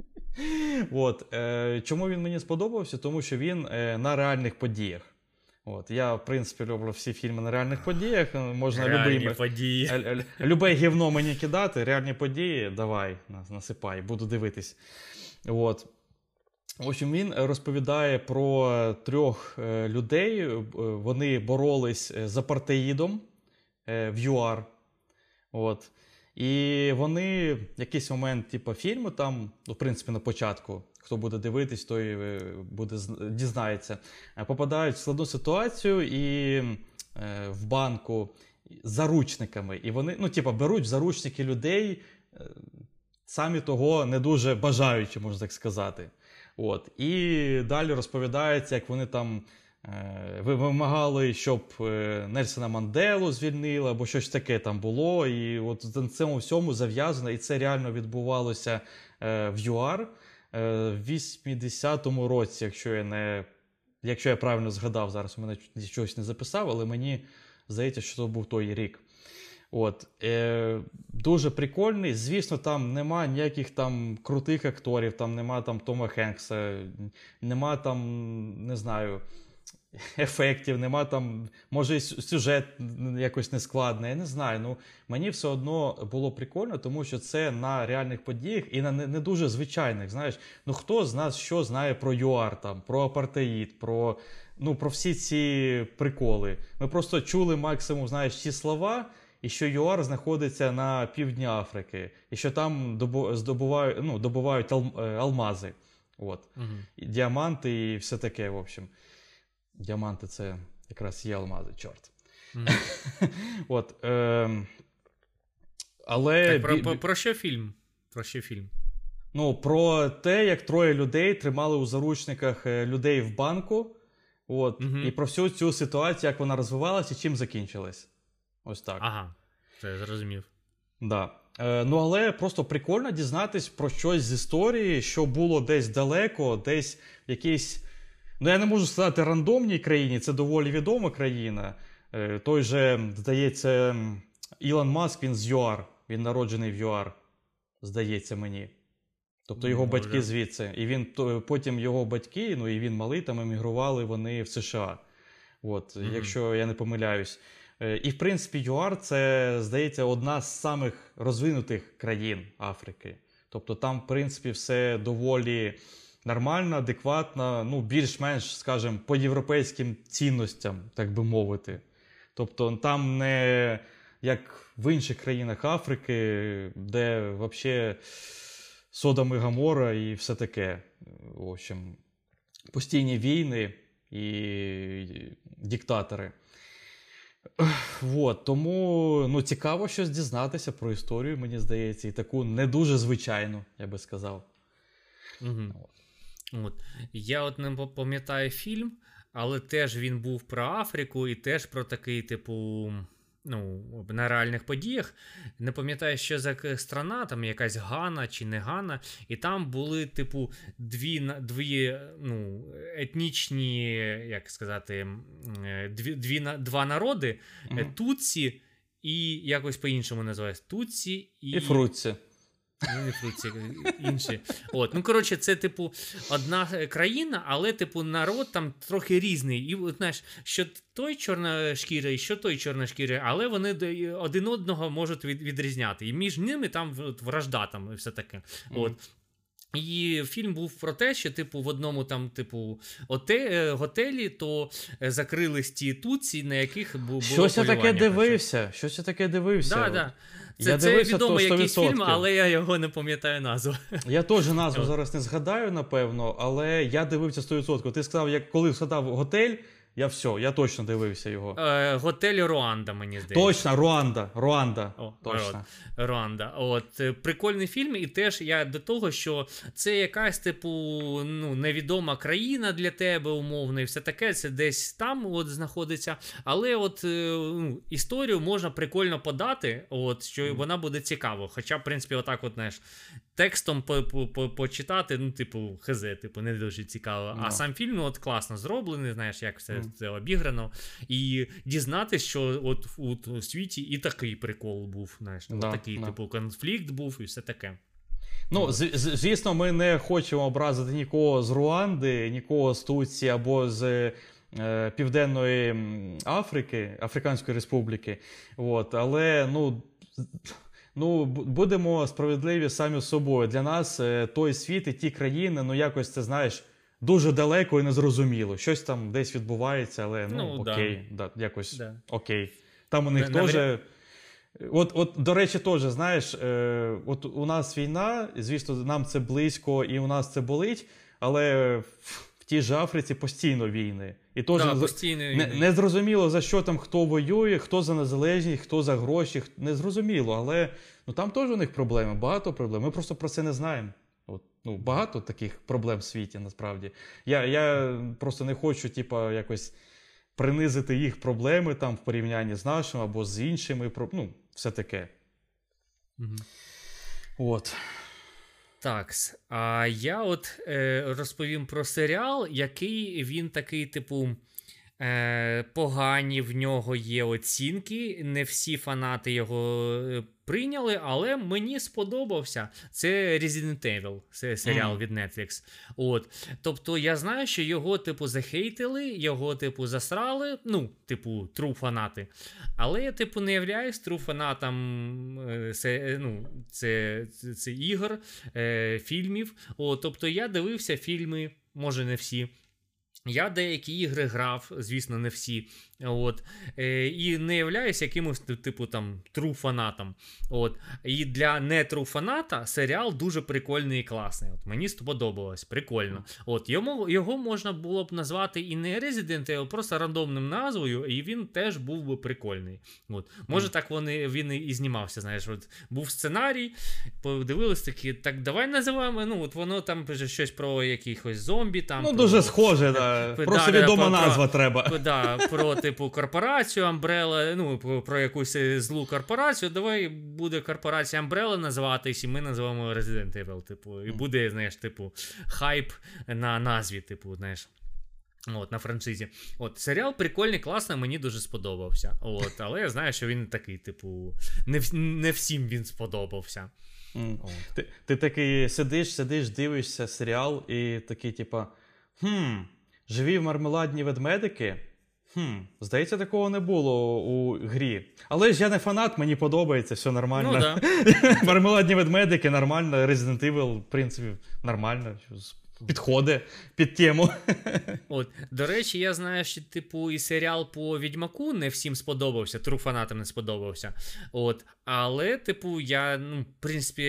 *laughs* От, е, чому він мені сподобався? Тому що він е, на реальних подіях. От, я, в принципі, люблю всі фільми на реальних подіях. е, Можна Реальні любий, події. Е, е, Любе гівно мені кидати, реальні події, давай, насипай, буду дивитись. От. В общем, він розповідає про трьох людей. Вони боролись з апартеїдом в ЮАР. От. І вони в якийсь момент, типу, фільму, там, ну, в принципі, на початку, хто буде дивитись, той е, буде зн- дізнається, е, попадають в складну ситуацію і е, в банку заручниками. І вони, ну, типу, беруть заручники людей, е, самі того не дуже бажаючи, можна так сказати. От. І далі розповідається, як вони там ви- вимагали, щоб е, Нельсона Манделу звільнили, або щось таке там було. І от на цьому всьому зав'язано, і це реально відбувалося е, в ЮАР е, в 80-му році, якщо я не. Якщо я правильно згадав, зараз у мене щось не записав, але мені здається, що це був той рік. От, е, дуже прикольний. Звісно, там нема ніяких там крутих акторів, там нема там Тома Хенкса, нема там, не знаю, *laughs* ефектів, нема там, може, сюжет якось нескладний, я не знаю. Ну, мені все одно було прикольно, тому що це на реальних подіях і на не, не дуже звичайних. Знаєш, ну хто з нас що знає про ЮАР, там, про апартеїд, про, ну, про всі ці приколи. Ми просто чули максимум, знаєш, ці слова. І що ЮАР знаходиться на півдні Африки, і що там добу- здобувають, ну, добувають е, алмази. От. Мгм. І діаманти і все таке, в общем. Діаманти це якраз є алмази, чорт. Мгм. *laughs* От, ем, але Так, про, про, що фільм? Про що фільм? ну, про те, як троє людей тримали у заручниках е, людей в банку. От, Мгм. І про всю цю ситуацію, як вона розвивалася і чим закінчилась. Ось так. Ага, це я зрозумів. Да. Е, ну, але просто прикольно дізнатись про щось з історії, що було десь далеко, десь в якійсь. Ну, я не можу сказати рандомній країні, це доволі відома країна. Е, той же, здається, Ілон Маск, він з ЮАР, він народжений в ЮАР, здається мені. Тобто його Може. батьки звідси. І він потім його батьки, ну і він малий, там емігрували вони в США. От, Мгм. якщо я не помиляюсь. Е, І в принципі, ЮАР це, здається, одна з самих розвинутих країн Африки. Тобто там, в принципі, все доволі нормально, адекватно, ну, більш-менш, скажімо, по європейським цінностям, так би мовити. Тобто там не як в інших країнах Африки, де взагалі Содом і Гамора і все таке. В общем, постійні війни і диктатори. Вот, тому ну, цікаво щось дізнатися про історію, мені здається, і таку не дуже звичайну, я би сказав. Угу. От. Я от не пам'ятаю фільм, але теж він був про Африку і теж про такий, типу, ну, на реальних подіях. Не пам'ятаю, що за страна, там якась Гана чи не Гана, і там були, типу, дві, дві ну, етнічні, як сказати, е, дві, дві, два народи: е, Мгм. Туці і якось по-іншому називається. Туці і. І Фруці. Ну, не фруці, інші. От, ну коротше, це, типу, одна країна, але, типу, народ там трохи різний. І знаєш, що той чорношкірий, що той чорношкірий, але вони один одного можуть від, відрізняти. І між ними там от, вражда там і все таке. Мгм. От. І фільм був про те, що, типу, в одному там, типу, оте, е, готелі, то е, закрились ті туці, на яких було Щось я таке дивився. Щось я таке дивився. Да, да. Це, Я це дивився, відомо то який 100%. фільм, але я його не пам'ятаю назву. *laughs* Я теж назву зараз не згадаю, напевно, але я дивився 100%. Ти сказав, як коли згадав готель, я все, я точно дивився його. Е, Готель Руанда, мені здається. Точно, Руанда. Руанда. О, точно. Руанда. От е, прикольний фільм, і теж я до того, що це якась, типу, ну, невідома країна для тебе, умовно, і все таке. Це десь там от знаходиться. Але от е, ну, історію можна прикольно подати, от, що вона буде цікаво. Хоча, в принципі, отак, от, знаєш, текстом по- по- по- почитати, ну, типу, хз, типу, не дуже цікаво. А Ну. сам фільм от класно зроблений, знаєш, як все Мгм. це обіграно. І дізнатись, що от у, світі і такий прикол був, знаєш, Да, такий, да. типу, конфлікт був і все таке. Ну, з- з- звісно, ми не хочемо образити нікого з Руанди, нікого з Туції або з е, Південної Африки, Африканської Республіки. От, але ну, ну, будемо справедливі самі з собою. Для нас е, той світ і ті країни, ну якось це знаєш. Дуже далеко і незрозуміло. Щось там десь відбувається, але ну, Ну, окей, да. якось Да. окей. Там у них На- теж. навряд- От, от, до речі, теж, знаєш, е, от у нас війна, звісно, нам це близько і у нас це болить, але в, в тій же Африці постійно війни. І теж Да, не, не, зрозуміло, за що там хто воює, хто за незалежність, хто за гроші, не зрозуміло, але ну, там теж у них проблеми, багато проблем. Ми просто про це не знаємо. От, ну, багато таких проблем в світі, насправді. Я, я просто не хочу, типа, якось принизити їх проблеми там в порівнянні з нашими або з іншими. Ну, все таке. Мгм. От. Так, а я от е, розповім про серіал, який він такий, типу, е, погані в нього є оцінки. Не всі фанати його е, прийняли, але мені сподобався. Це Resident Evil, це серіал Мгм. від Netflix. От. Тобто я знаю, що його, типу, захейтили, його, типу, засрали. Ну, типу, тру фанати. Але я, типу, не являюсь тру фанатом е, се, е, ну, це, це, це ігор, е, фільмів. О, тобто я дивився фільми, може не всі. Я деякі ігри грав, звісно, не всі. От, е, і не являюсь якимось типу там тру фанатом. От, і для не тру фаната серіал дуже прикольний і класний. От, мені сподобалось, прикольно. От, йому, його можна було б назвати і не Resident Evil, просто рандомним назвою, і він теж був би прикольний. От, може, так вони, він і- знімався. Знаєш, от, був сценарій, подивились такі, так давай називаємо. Ну, от воно там вже щось про якихось зомбі. Там, Ну, про- дуже схоже, да. Да, *laughs* просто да, відома про- назва треба. Да, про типу корпорацію Umbrella, ну про, якусь злу корпорацію. Давай буде корпорація Umbrella називатись, і ми називаємо Resident Evil. Типу, і буде, знаєш, типу, хайп на назві, типу, знаєш. От, на франшизі. От, серіал прикольний, класний, мені дуже сподобався. От, але я знаю, що він такий, типу, не, не всім він сподобався. М. От. Ти, ти такий сидиш, сидиш, дивишся серіал, і такий, типа, хм, живі мармеладні ведмедики. Хм, здається, такого не було у грі. Але ж я не фанат, мені подобається, все нормально. Ну, да. *laughs* Мармеладні ведмедики, нормально. Resident Evil, в принципі, нормально. Підходить під тему. *laughs* От, до речі, я знаю, що типу і серіал по Відьмаку не всім сподобався, тру фанатам не сподобався. От, але, типу, я, ну, в принципі,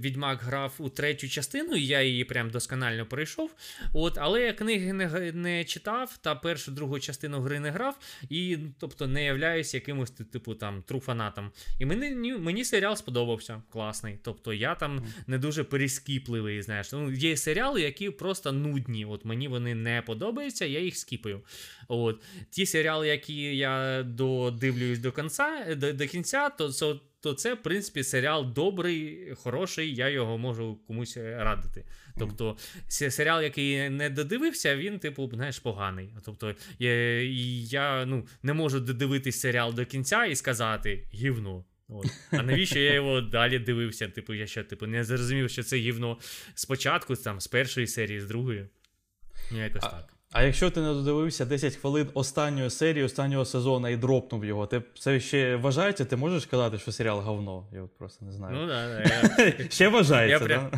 Відьмак грав у третю частину, і я її прям досконально пройшов. От, але я книги не, не читав та першу другу частину гри не грав, і тобто не являюсь якимось типу там тру фанатом. І мені, ні- мені серіал сподобався, класний. Тобто я там не дуже перескіпливий, знаєш. Ну, є серіали, які просто нудні. От мені вони не подобаються, я їх скіпаю. От. Ті серіали, які я додивлююсь до кінця, до, до кінця, то, то, це, в принципі, серіал добрий, хороший, я його можу комусь радити. Тобто, серіал, який не додивився, він, типу, знаєш, поганий. Тобто, я, я ну, не можу додивитись серіал до кінця і сказати гівно. От. А навіщо я його далі дивився? Типу, я ще типу, не зрозумів, що це гівно спочатку, там, з першої серії, з другої. Ну, якось А, так. А якщо ти не додивився 10 хвилин останньої серії, останнього сезону і дропнув його, ти це ще вважається? Ти можеш сказати, що серіал говно? Я от просто не знаю. Ну да, да. *laughs* Я, Ще вважається, я прям,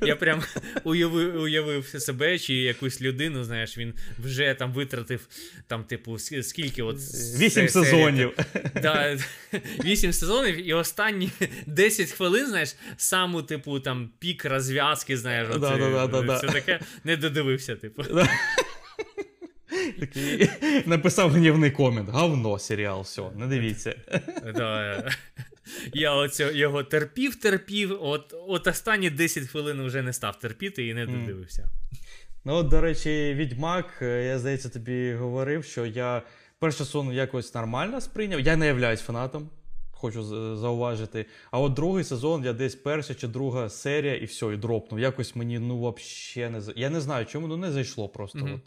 да? *laughs* я прям уявив, уявив себе чи якусь людину, знаєш, він вже там витратив там, типу, скільки от Вісім сезонів. Да, *laughs* 8 сезонів, і останні 10 хвилин, знаєш, саму, типу, там пік розв'язки, знаєш, оце, Да-да-да-да-да. все таке не додивився, типу. Такий *laughs* написав гнівний комент. Говно серіал, все, не дивіться. Да. Я оцю, його терпів, терпів, от, от останні 10 хвилин вже не став терпіти і не додивився. Ну, от, до речі, Відьмак, е, я здається, тобі говорив, що я перший сон якось нормально сприйняв. Я не являюсь фанатом, хочу зауважити. А от другий сезон я десь перша чи друга серія, і все, і дропнув. Якось мені ну взагалі не Я не знаю, чому ну не зайшло просто. Мгм. От.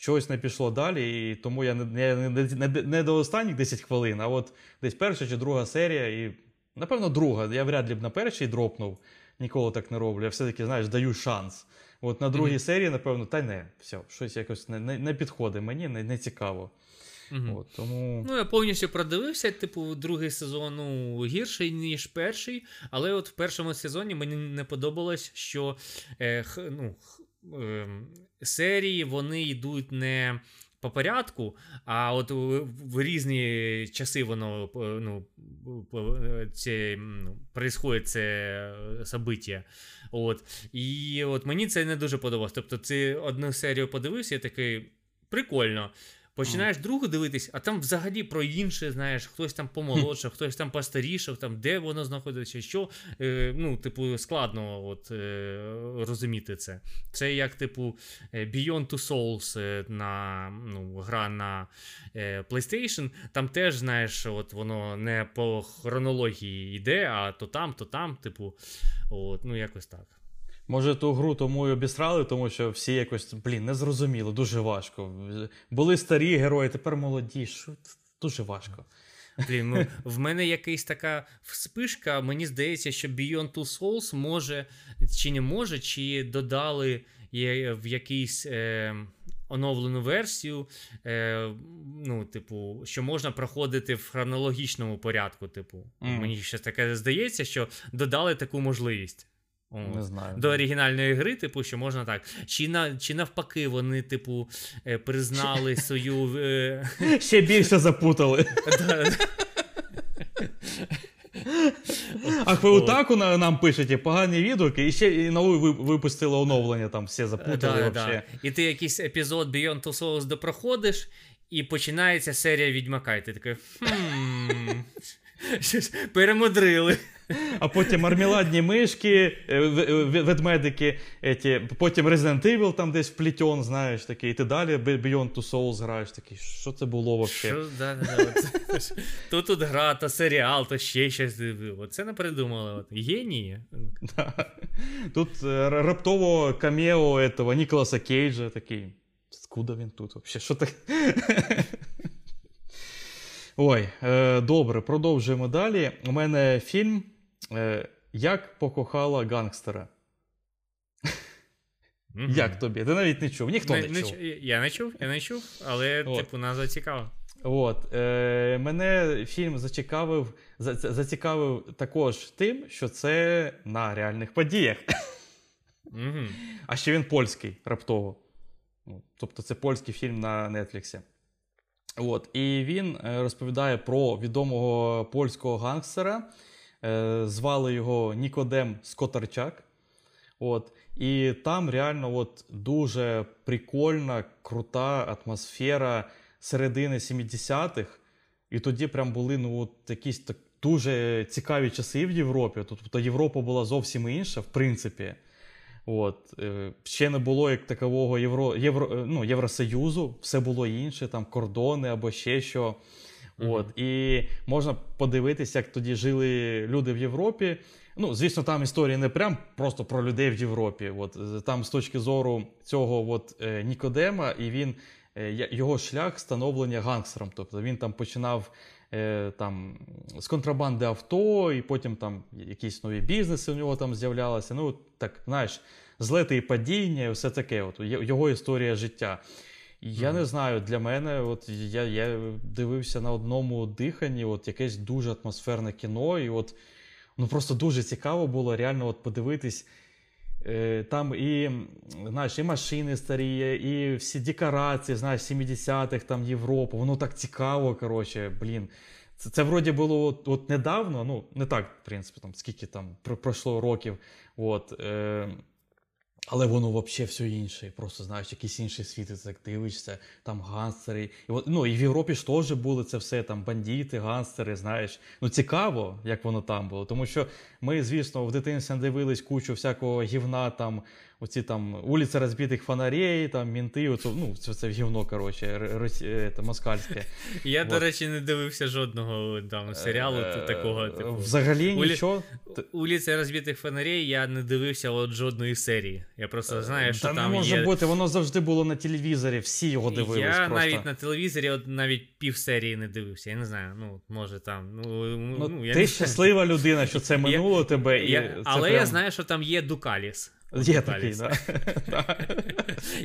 Чогось не пішло далі, і тому я не, не, не, не, до останніх 10 хвилин, а от десь перша чи друга серія, і напевно друга. Я вряд ли б на першій дропнув. Ніколи так не роблю. Я все-таки, знаєш, даю шанс. От на другій серії, напевно, та не, все, щось якось не, не, не підходить мені, не, не цікаво. Мгм. От, тому... Ну, я повністю продивився, типу, другий сезон ну, гірший, ніж перший. Але от в першому сезоні мені не подобалось, що е, х, ну, х, серії вони йдуть не. По порядку, а от в, різні часи воно е, ну, е, це, ну, происходить це е, собиття. От. І от мені це не дуже подобалось. Тобто, ти одну серію подивився, і такий прикольно. Починаєш другу дивитись, а там взагалі про інше, знаєш, хтось там помолодшав, хтось там постарішав, там де воно знаходиться, що. Е, ну, типу, складно от, е, розуміти це. Це як, типу, е, Beyond Two Souls е, на ну, гра на е, PlayStation. Там теж, знаєш, от воно не по хронології йде, а то там, то там, типу, от, ну, якось так. Може, ту гру тому і обісрали, тому що всі якось, блін, не зрозуміло, дуже важко. Були старі герої, тепер молоді. Що? Дуже важко. Блін, ну в мене якась така вспишка. Мені здається, що Beyond Two Souls може, чи не може, чи додали в якийсь е, оновлену версію. Е, ну, типу, що можна проходити в хронологічному порядку. Типу, Мгм. мені щось таке здається, що додали таку можливість. Не знаю. До оригінальної гри, типу, що можна так. Чи, на, чи навпаки, вони, типу, е, признали свою. Е, *laughs* Ще більше запутали. *laughs* А ви отаку нам пишете погані відгуки, і ще і нові ви- випустили оновлення, там все запутали вообще. І ти якийсь епізод Beyond Two Souls допроходиш, і починається серія Відьмака, і ти такий. Хм. Перемудрили. А потім мармеладні мишки, е, в- ведмедики, еті, потім Resident Evil там десь вплетен, знаєш, такий, і ти далі Beyond Two Souls граєш, такий, що це було вообще? Що, да, да. То тут гра, то серіал, то ще щось. Оце не придумали. От. Генії. Да. Тут е, раптово камео этого Ніколаса Кейджа такий. Скуда він тут вообще? Що так? Ой, е, добре, продовжуємо далі. У мене фільм е, Як покохала гангстера. Мгм. Як тобі? Ти навіть не чув, ніхто не, Не- чув. Я не чув, я не чув, але, От. типу, назва цікава. От, е, мене фільм зацікавив, за- за- зацікавив також тим, що це на реальних подіях. Угу. А ще він польський раптово. Ну, Тобто це польський фільм на Нетфліксі. От, і він е, розповідає про відомого польського гангстера. Е, звали його Нікодем Скотарчак. От, і там реально от дуже прикольна, крута атмосфера середини 70-х. І тоді прям були ну, от, якісь так дуже цікаві часи в Європі. Тобто Європа була зовсім інша, в принципі. От, е, ще не було як такового Євро, Євро, е, ну, Євросоюзу, все було інше, там кордони або ще що. От, І можна подивитися, як тоді жили люди в Європі. Ну, звісно, там історії не прям просто про людей в Європі. От, там з точки зору цього от, е, Нікодема, і він, його шлях становлення гангстером. Тобто він там починав е, там, з контрабанди авто, і потім там якісь нові бізнеси у нього там з'являлися. Ну, так, знаєш, злети і падіння, і все таке. От, його історія життя. Я не знаю, для мене, от я я дивився на одному диханні, от якесь дуже атмосферне кіно, і от ну просто дуже цікаво було реально от подивитись. Е, Там і знаєш, і машини старі, і всі декорації, знаєш, 70-х там Європу. Воно так цікаво, коротше, блін. Це це вроді було от, от недавно, ну не так, в принципі, там скільки там пройшло років. От, е, але воно взагалі все інше. Просто знаєш, якийсь інший світ, це дивишся, там гангстери. І ну, і в Європі ж теж були це все, там бандити, гангстери, знаєш. Ну цікаво, як воно там було. Тому що ми, звісно, в дитинстві дивились кучу всякого гівна там оці там вулиці розбитих фонарей, там мінти, оце, ну, це, це гівно, коротше, це, москальське. Я, до речі, не дивився жодного там серіалу Е, такого. типу. Взагалі нічого. Уліці розбитих фонарей я не дивився от жодної серії. Я просто знаю, що Та там не може є... бути, воно завжди було на телевізорі, всі його дивились. Я просто. навіть на телевізорі от навіть пів серії не дивився. Я не знаю, ну може там. Ну, Ну, ну, я ти не... щаслива людина, що це минуло я, тебе. і я, це Але прям... я знаю, що там є Дукаліс. Є такий, да. *laughs*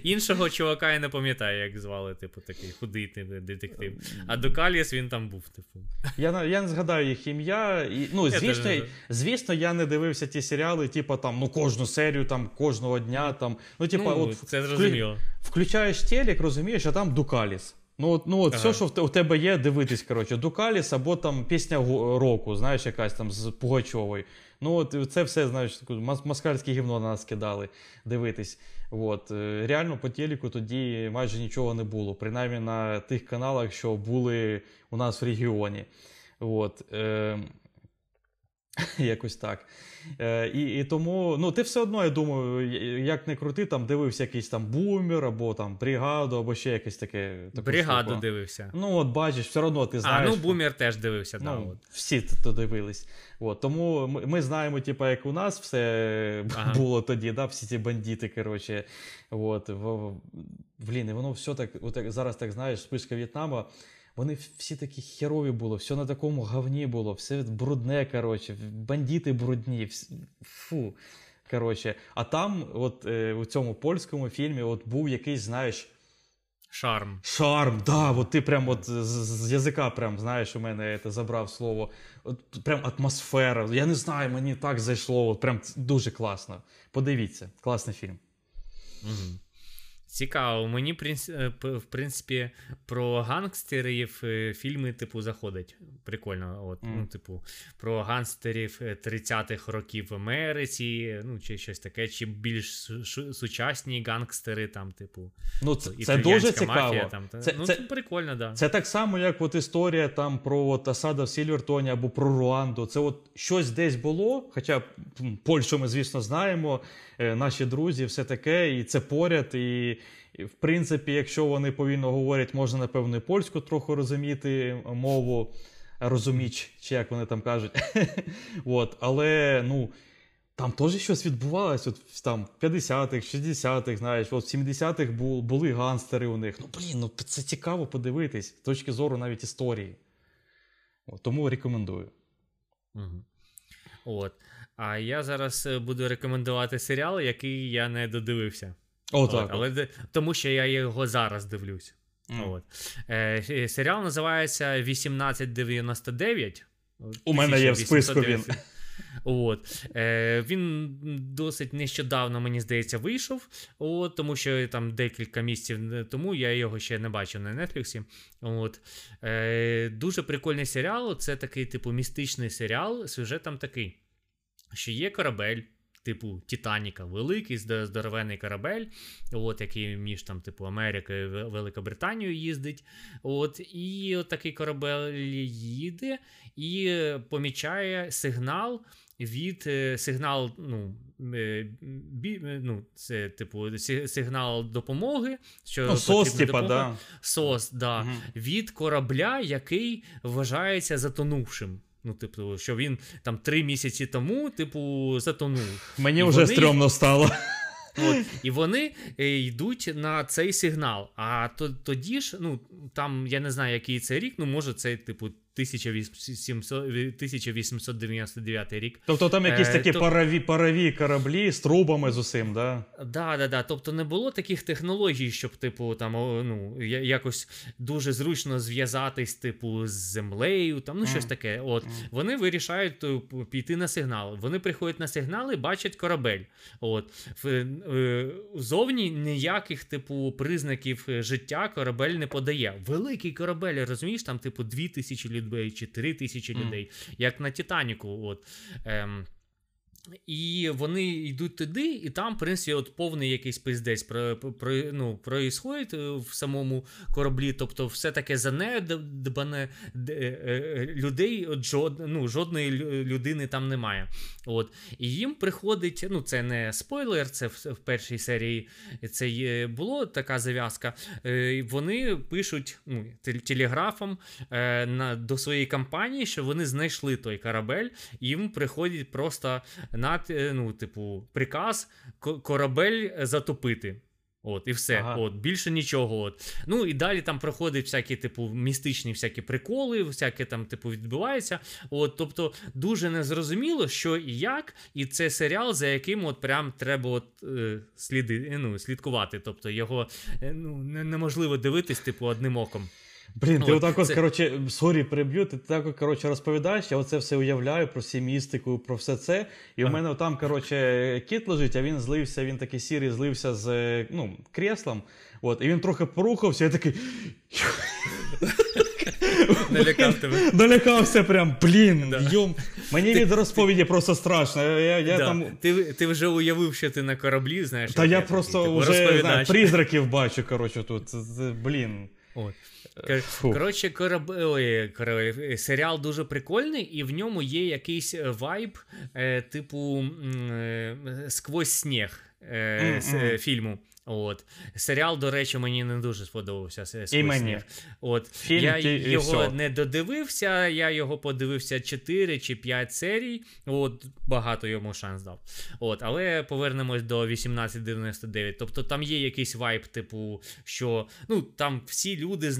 Іншого чувака я не пам'ятаю, як звали, типу, такий худий детектив. А Дукаліс він там був, типу. Я я не згадаю їх ім'я. І, Ну, звісно, я звісно, я не дивився ті серіали, типу там, ну, кожну серію, там, кожного дня. там, Ну, типу, ну, от, це зрозуміло. Включаєш телек, розумієш, а там Дукаліс. Ну, от, ну, от ага. все, що у тебе є, дивитись, коротше, Дукаліс або там пісня року, знаєш, якась там з Пугачовою. Ну, от це все, знаєш, москальське гівно на нас кидали дивитись. От. Е, реально по телеку тоді майже нічого не було, принаймні на тих каналах, що були у нас в регіоні. От. *laughs* Якось так. Е, І і тому, ну, ти все одно, я думаю, як не крути, там дивився якийсь там бумер, або там бригаду, або ще якесь таке. Бригаду штуку. дивився. Ну, от бачиш, все одно ти знаєш. А, ну бумер теж дивився, ну, да, от. Всі то дивились. От, Тому ми, ми знаємо, типу, як у нас все ага. *laughs* було тоді, да, всі ці бандити, коротше. От, в, Блін, і воно все так, от, зараз так знаєш, спишка В'єтнама. Вони всі такі херові були, все на такому говні було, все брудне, коротше, бандити брудні. Фу. Коротше. А там, от е, у цьому польському фільмі, от був якийсь, знаєш. Шарм. Шарм, да, от ти прям от з, з язика прям, знаєш, у мене це забрав слово. От Прям атмосфера. Я не знаю, мені так зайшло. От Прям дуже класно. Подивіться, класний фільм. Угу. Цікаво, мені е, в принципі про гангстерів е, фільми, типу, заходять. Прикольно. От, mm. ну, типу, Про гангстерів 30-х е, років в Америці, ну, чи щось таке, чи більш сучасні гангстери, там, типу. Ну, Це це дуже цікаво. Мафія, там, це, ну, це, це прикольно, да. Це так само, як от історія там про от, Асада в Сільвертоні або про Руанду. Це от щось десь було, хоча Польщу ми, звісно, знаємо. Наші друзі, все таке, і це поряд. І, в принципі, якщо вони повільно говорять, можна, напевно, і польську трохи розуміти мову, розуміч, чи як вони там кажуть. *laughs* От, Але ну. Там теж щось відбувалося от там 50-х, 60-х, знаєш, от в 70-х були ганстери у них. Ну, блін, ну це цікаво подивитись з точки зору навіть історії. От, Тому рекомендую. Угу. От. А я зараз е, буду рекомендувати серіал, який я не додивився. О, так. От, але Тому що я його зараз дивлюсь. Mm. От. Е, Серіал називається 1899. У мене є в списку він. От. Е, Він досить нещодавно, мені здається, вийшов, от, тому що там декілька місяців тому я його ще не бачив на Нетфліксі. От. Е, Дуже прикольний серіал. Це такий, типу, містичний серіал. Сюжет там такий що є корабель. Типу Титаніка, великий здоровений корабель, от, який між там, типу, Америкою і Великобританією їздить. От, І от такий корабель їде і помічає сигнал від е, сигнал, ну, е, бі, ну, це, типу, сигнал допомоги. що ну, СОС, типа, да. СОС, да, угу. від корабля, який вважається затонувшим. Ну, типу, що він там три місяці тому, типу, затонув. Мені і вже вони... стрьомно стало. От, І вони е, йдуть на цей сигнал. А то, тоді ж, ну, там я не знаю, який це рік, ну, може, це, типу, 1800, 1899 рік. Тобто там якісь Е, такі то- парові, парові кораблі з трубами з усім, да? Да, да, да. Тобто не було таких технологій, щоб, типу, там ну, якось дуже зручно зв'язатись, типу, з землею, там, ну, щось таке. От вони вирішають е, піти на сигнал. Вони приходять на сигнали, бачать корабель. От е, зовні ніяких, типу, признаків е, життя корабель не подає. Великий корабель, розумієш, там, типу, дві тисячі людей чи три тисячі Мгм. людей, як на Титаніку. От. Ем, і вони йдуть туди, і там, в принципі, от повний якийсь пиздець про, про, ну, проїсходить е, в самому кораблі. Тобто, все таке занедбане е, е, людей, жод, ну, жодної людини там немає. От. І їм приходить, ну це не спойлер, це в, в першій серії це є, було така зав'язка. Вони пишуть ну, телеграфом на, до своєї компанії, що вони знайшли той корабель, їм приходить просто на, е, ну, типу, приказ корабель затопити. От, і все. Ага. От, більше нічого. От. Ну і далі там проходять всякі, типу, містичні всякі приколи, всяке там, типу, відбувається. От, тобто, дуже незрозуміло, що і як, і це серіал, за яким от прям треба от, е, сліди, е, ну, слідкувати. Тобто його е, ну, неможливо дивитись, типу, одним оком. Блін, ти От, отак от, це- коротше, сорі, переб'ю, ти так от, коротше, розповідаєш, я оце все уявляю про всі містику, про все це. І у Ага. мене там, коротше, кіт лежить, а він злився, він такий сірий, злився з ну, креслом. От, і він трохи порухався, я такий. Налякав тебе. Налякався прям, блін, Да. йом. Мені від розповіді просто страшно. Я, я, Да. там. Ти, ти вже уявив, що ти на кораблі, знаєш. Та я просто типу, вже розповідач. призраків бачу, коротше, тут. Блін. От. Кор- Коротше, кораб... Ой, кораб- серіал дуже прикольний, і в ньому є якийсь е, вайб, е, типу е, сквозь сніг е, е, фільму. От. Серіал, до речі, мені не дуже сподобався. І мені. От. Фільм я і його всьо. не додивився, я його подивився 4 чи 5 серій. От, багато йому шанс дав. От, але повернемось до 1899. Тобто там є якийсь вайб, типу, що ну, там всі люди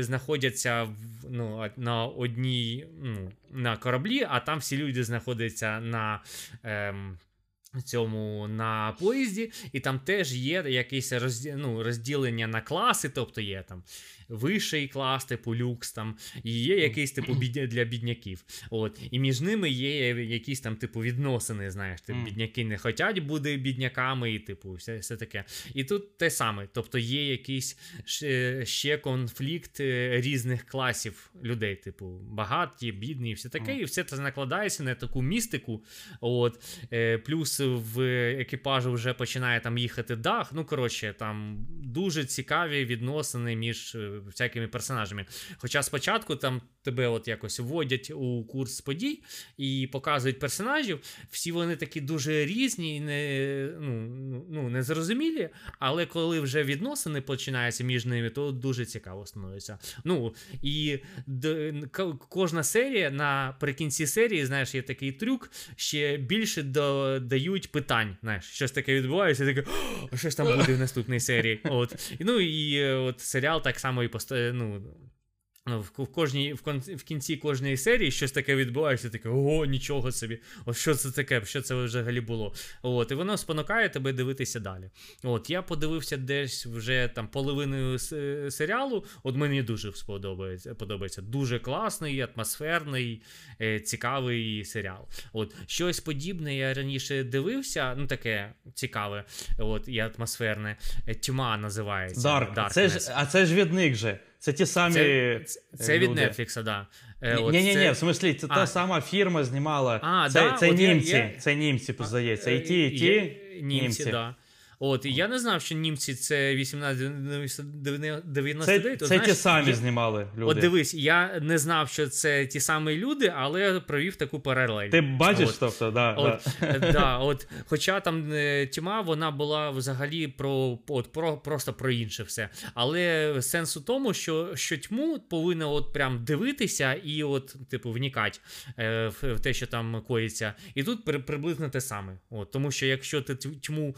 знаходяться в, ну, на одній ну, на кораблі, а там всі люди знаходяться на. Ем, Цьому на поїзді, і там теж є якесь розді... ну, розділення на класи, тобто є там вищий клас, типу люкс, там, і є якийсь типу бідня... для бідняків. От. І між ними є якісь там типу відносини, знаєш, типу, бідняки не хочуть бути бідняками, і типу, все, все таке. І тут те саме. Тобто є якийсь ще, ще конфлікт е, різних класів людей, типу, багаті, бідні, і все таке, і все це накладається на таку містику. От, е, плюс в екіпажу вже починає там їхати дах. Ну, коротше, там дуже цікаві відносини між е, всякими персонажами. Хоча спочатку там тебе от якось вводять у курс подій і показують персонажів, всі вони такі дуже різні, і не, ну, ну, ну, незрозумілі, але коли вже відносини починаються між ними, то дуже цікаво становиться. Ну, і д- кожна серія наприкінці серії, знаєш, є такий трюк, ще більше до, дають питань. Знаєш, щось таке відбувається, і таке, що ж там буде в наступній серії. От. Ну і е, от серіал так само і пост... ну, Ну, в, в кожній в, кон, в кінці кожної серії щось таке відбувається, таке ого, нічого собі. О, що це таке? Що це взагалі було? От, і воно спонукає тебе дивитися далі. От, я подивився десь вже там половиною серіалу. От мені дуже сподобається. Подобається. Дуже класний, атмосферний, е, цікавий серіал. От, щось подібне я раніше дивився, ну таке цікаве, от, і атмосферне. Е, Тьма називається. Dark. Це ж, а це ж від них же. Це ті самі. Це, це, це від. Netflix, да. Е, Ні, ні, ні, це- в смислі, це А. та сама фірма знімала. А, це да, це от німці, я- це німці, здається. І ті, і ті. Німці, німці. Да. От, і я не знав, що німці це 1899. Це, то, це ті самі я- знімали люди. От дивись, я не знав, що це ті самі люди, але я провів таку паралель. Ти бачиш, От. тобто, да, От, да. е, да, от, хоча там е, тьма, вона була взагалі про, от, про просто про інше все. Але сенс у тому, що, що тьму повинна от прям дивитися і от, типу, вникати е, в, в те, що там коїться. І тут при, приблизно те саме. От, тому що якщо ти ть- тьму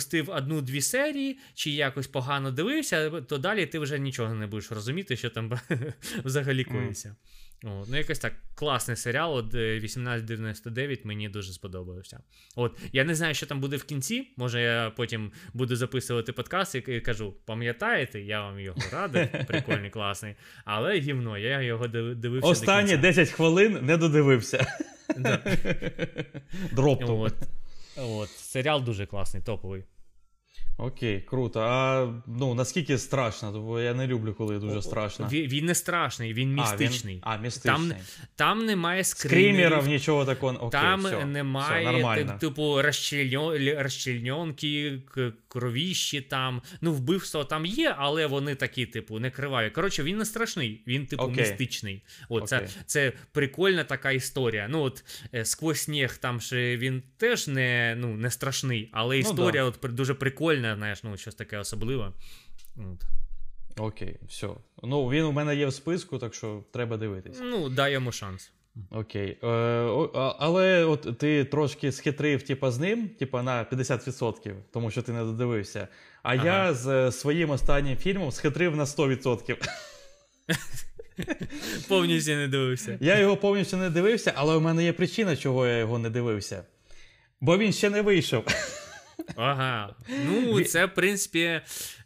пропустив одну-дві серії, чи якось погано дивився, то далі ти вже нічого не будеш розуміти, що там *laughs* взагалі коїться. О, ну, якось так класний серіал. От е, 1899 мені дуже сподобався. От я не знаю, що там буде в кінці. Може, я потім буду записувати подкаст і кажу: пам'ятаєте, я вам його радив, *laughs* прикольний, класний. Але гівно, я його див- дивився. до Останні кінця. 10 хвилин не додивився. Да. Дропнув. От, от, серіал дуже класний, топовий. Окей, круто. А ну наскільки страшно? Бо я не люблю, коли дуже страшно. Він, він не страшний, він містичний. А, він, а містичний. Там, там немає скримерів, Скримерів, нічого такого. Окей, там все, немає все, нормально. типу розчільньонки, кровіщі там. Ну, вбивство там є, але вони такі, типу, не криваві. Коротше, він не страшний, він, типу, Окей. містичний. От, це, Окей. це прикольна така історія. Ну, от е, сквозь сніг там ще він теж не, ну, не страшний, але Ну, історія от, дуже прикольна, знаєш, ну, щось таке особливе. От. Окей, все. Ну він у мене є в списку, так що треба дивитись. Ну, дай йому шанс. Окей. Е, але от ти трошки схитрив, типа, з ним, типа на 50%, тому що ти не додивився. А Ага. я з е, своїм останнім фільмом схитрив на 100%. Повністю не дивився. Я його повністю не дивився, але у мене є причина, чого я його не дивився. Бо він ще не вийшов. Ага. Ну, це, в принципі,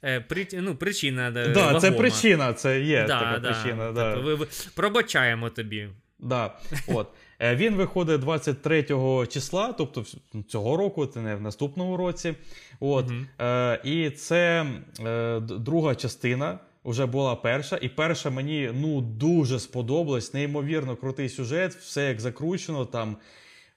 е, при, ну, причина. Да, Так, це причина, це є Да, така да. причина. Да. Тобто ви, ви, пробачаємо тобі. Да. От. Е, Він виходить 23 числа, тобто цього року, це не в наступному році. От. Е, і це е, друга частина. Вже була перша, і перша мені ну дуже сподобалась. Неймовірно крутий сюжет, все як закручено, там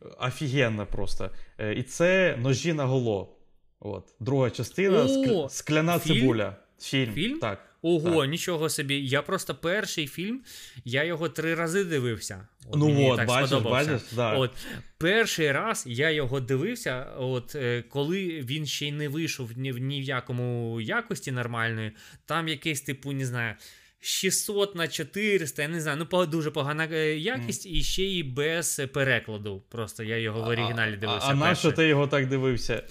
е, офігенно просто. Е, і це ножі на голо. От. Друга частина О, ск- скляна фільм? цибуля. Фільм. Фільм? Так. Ого, Так. нічого собі. Я просто перший фільм, я його три рази дивився. От Ну мені от, так бачиш, сподобався. бачиш, да. От перший раз я його дивився, от е, коли він ще й не вийшов ні, в- ні в якому якості нормальної, там якийсь, типу, не знаю. 600 на 400, я не знаю, ну дуже погана е, якість, і ще й без перекладу. Просто я його в оригіналі дивився. А, а на що ти його так дивився?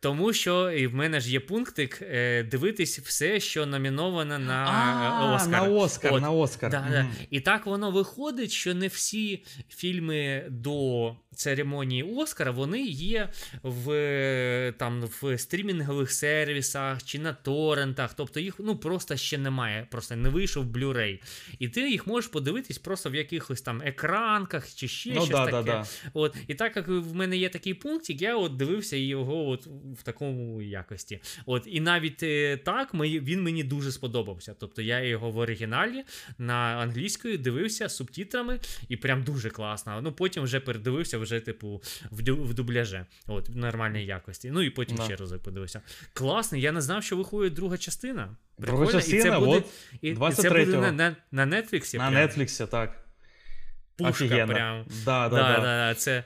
Тому що і в мене ж є пунктик е, дивитись все, що номіновано на е, Оскар. на Оскар, От. на Оскар. Да, Мгм. да. І так воно виходить, що не всі фільми до церемонії Оскара вони є в, там, в стрімінгових сервісах чи на торрентах. Тобто їх ну, просто ще немає, просто не вийшов Blu-ray. І ти їх можеш подивитись просто в якихось там екранках чи ще Ну щось да, таке. да, да. От, і так як в мене є такий пунктик, я от дивився його от в такому якості. От, і навіть е, так він мені дуже сподобався. Тобто я його в оригіналі на англійською дивився з субтитрами, і прям дуже класно. Ну потім вже передивився вже, типу, в, дубляже. От, в нормальній якості. Ну і потім Да. ще раз подивився. Класний, я не знав, що виходить друга частина. Друга Прикольно, і це буде, от, і, і це буде на, на, на Netflix. На прям. Так. Пушка Офігенно. прям. Да, да, Да, да. да, це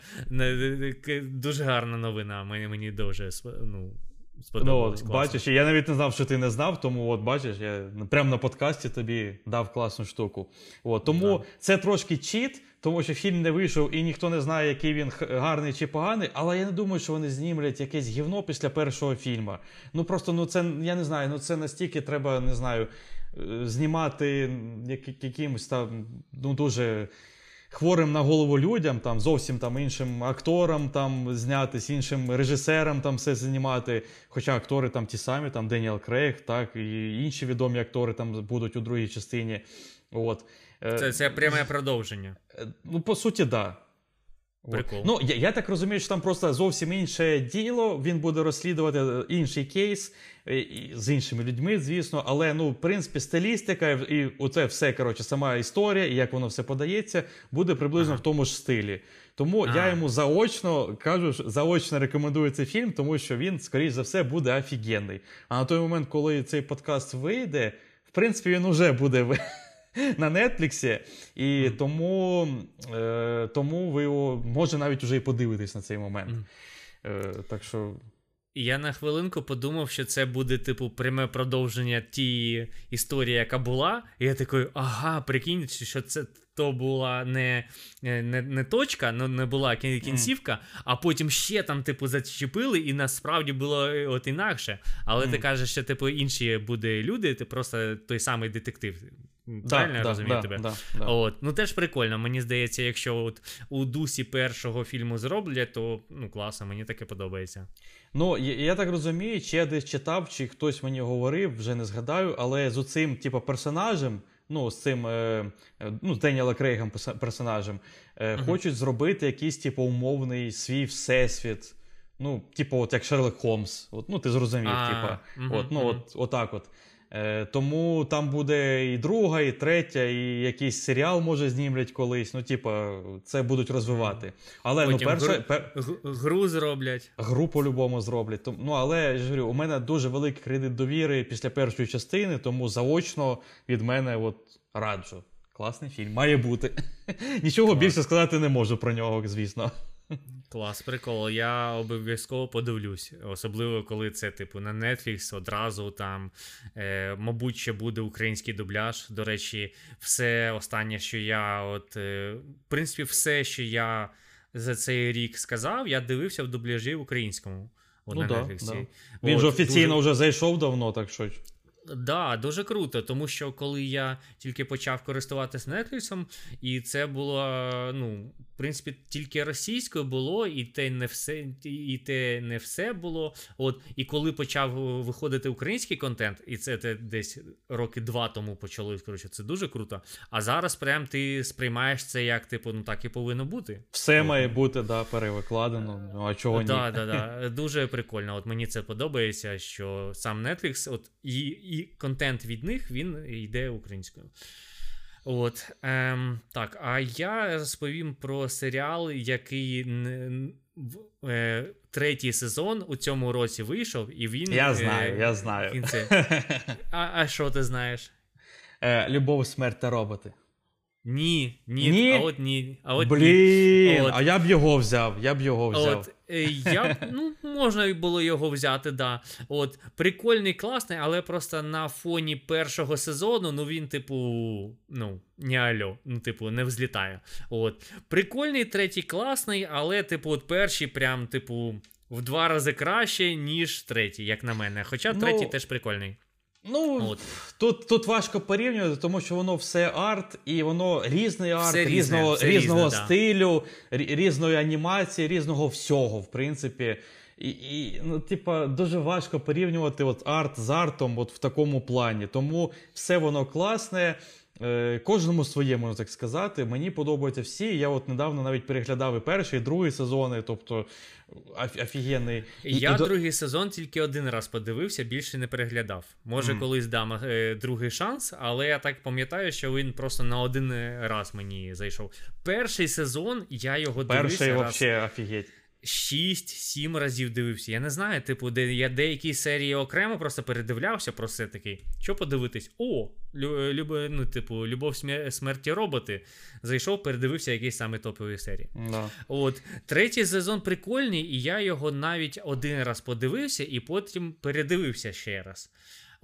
дуже гарна новина. Мені, мені дуже ну, Ну, сподобалось. класно. бачиш, я навіть не знав, що ти не знав, тому от бачиш, я прямо на подкасті тобі дав класну штуку. От, тому Да. це трошки чіт, тому що фільм не вийшов і ніхто не знає, який він гарний чи поганий, але я не думаю, що вони знімлять якесь гівно після першого фільму. Ну просто ну це я не знаю, ну це настільки треба, не знаю, е, знімати як, якимось там ну дуже. Хворим на голову людям, там зовсім там іншим акторам там знятись, іншим режисерам там все знімати. Хоча актори там ті самі, там Деніел Крейг, так і інші відомі актори там будуть у другій частині. От. Е, Це, це пряме продовження. Е, Ну, по суті, да. Прикол. Ну, я, я так розумію, що там просто зовсім інше діло. Він буде розслідувати е, інший кейс з іншими людьми, звісно. Але ну, в принципі, стилістика і оце все, коротше, сама історія, і як воно все подається, буде приблизно Ага. в тому ж стилі. Тому я йому заочно кажу, заочно рекомендую цей фільм, тому що він, скоріш за все, буде офігенний. А на той момент, коли цей подкаст вийде, в принципі, він уже буде *laughs* на Нетфліксі, і тому, е, тому ви його може навіть уже і подивитись на цей момент. Е, так що. Я на хвилинку подумав, що це буде, типу, пряме продовження тієї історії, яка була. І я такий, ага, прикинь, що це то була не, не, не точка, ну не була кін- кінцівка, а потім ще там, типу, зачепили, і насправді було е, от інакше. Але ти кажеш, що типу інші буде люди, ти просто той самий детектив. Правильно я розумію да, тебе? Да, да. От, ну теж прикольно. Мені здається, якщо от у дусі першого фільму зроблять, то ну класно, мені таке подобається. Ну, я, я так розумію, чи я десь читав, чи хтось мені говорив, вже не згадаю, але з оцим, типу, персонажем, ну, з цим е, е, ну, з Деніела Крейгом персонажем, е, Мгм. хочуть зробити якийсь, типу, умовний свій всесвіт. Ну, типу, от як Шерлок Холмс. От, ну, ти зрозумів, А, типа. От, ну, от, отак от. Е, тому там буде і друга, і третя, і якийсь серіал, може, знімлять колись. Ну, типа, це будуть розвивати. Але Потім ну, перше, гру- пер, гру зроблять. Гру по-любому зроблять. Ну, але я ж говорю, у мене дуже великий кредит довіри після першої частини, тому заочно від мене от раджу. Класний фільм, має бути. *laughs* Нічого більше сказати не можу про нього, звісно. Клас, прикол. Я обов'язково подивлюсь. Особливо, коли це, типу, на Netflix одразу там, е, мабуть, ще буде український дубляж. До речі, все останнє, що я, от, е, в принципі, все, що я за цей рік сказав, я дивився в дубляжі українському. От Ну на да, Netflix. да. Він От, же офіційно дуже- вже зайшов давно, так що. Да, дуже круто, тому що коли я тільки почав користуватися Netflix, і це було, ну, в принципі, тільки російською було, і те не все, і те не все було. От, і коли почав виходити український контент, і це те десь роки два тому почалось, коротше, це дуже круто. А зараз прям ти сприймаєш це як, типу, ну так і повинно бути. Все От. має бути да, перевикладено. Ну, а чого ні? Да, да, да. Дуже прикольно. От мені це подобається, що сам Netflix, от і, і контент від них він йде українською. От ем, так, а я розповім про серіал, який е, третій сезон у цьому році вийшов, і він. Я е, знаю, я знаю. він це- *laughs* А, а що ти знаєш? Е, Любов, смерть та роботи. Ні, ні, Ні? а от ні. А от ні. От. а я б його взяв, я б його взяв. От, е, я, ну, можна було його взяти, да. От, прикольний, класний, але просто на фоні першого сезону, ну він, типу, ну, не альо, ну, типу, не взлітає. От. Прикольний, третій класний, але, типу, от перший прям, типу, в два рази краще, ніж третій, як на мене. Хоча Ну, третій теж прикольний. Ну, От. тут, тут важко порівнювати, тому що воно все арт, і воно різний арт, Все різне, різного, все різного різне, стилю, да. різної анімації, різного всього, в принципі. І, і ну, типа, дуже важко порівнювати от арт з артом от в такому плані. Тому все воно класне. Е, кожному своє, можна так сказати. Мені подобаються всі. Я от недавно навіть переглядав і перший, і другий сезони, тобто офігенний. Я і другий сезон тільки один раз подивився, більше не переглядав. Може, Мгм. колись дам е, другий шанс, але я так пам'ятаю, що він просто на один раз мені зайшов. Перший сезон я його Перший дивився раз вообще офігеть. 6-7 разів дивився. Я не знаю, типу, де я деякі серії окремо просто передивлявся, просто такий, що подивитись? О, люб, ну, типу, Любов смерті роботи. Зайшов, передивився якісь саме топові серії. Да. От третій сезон прикольний, і я його навіть один раз подивився, і потім передивився ще раз.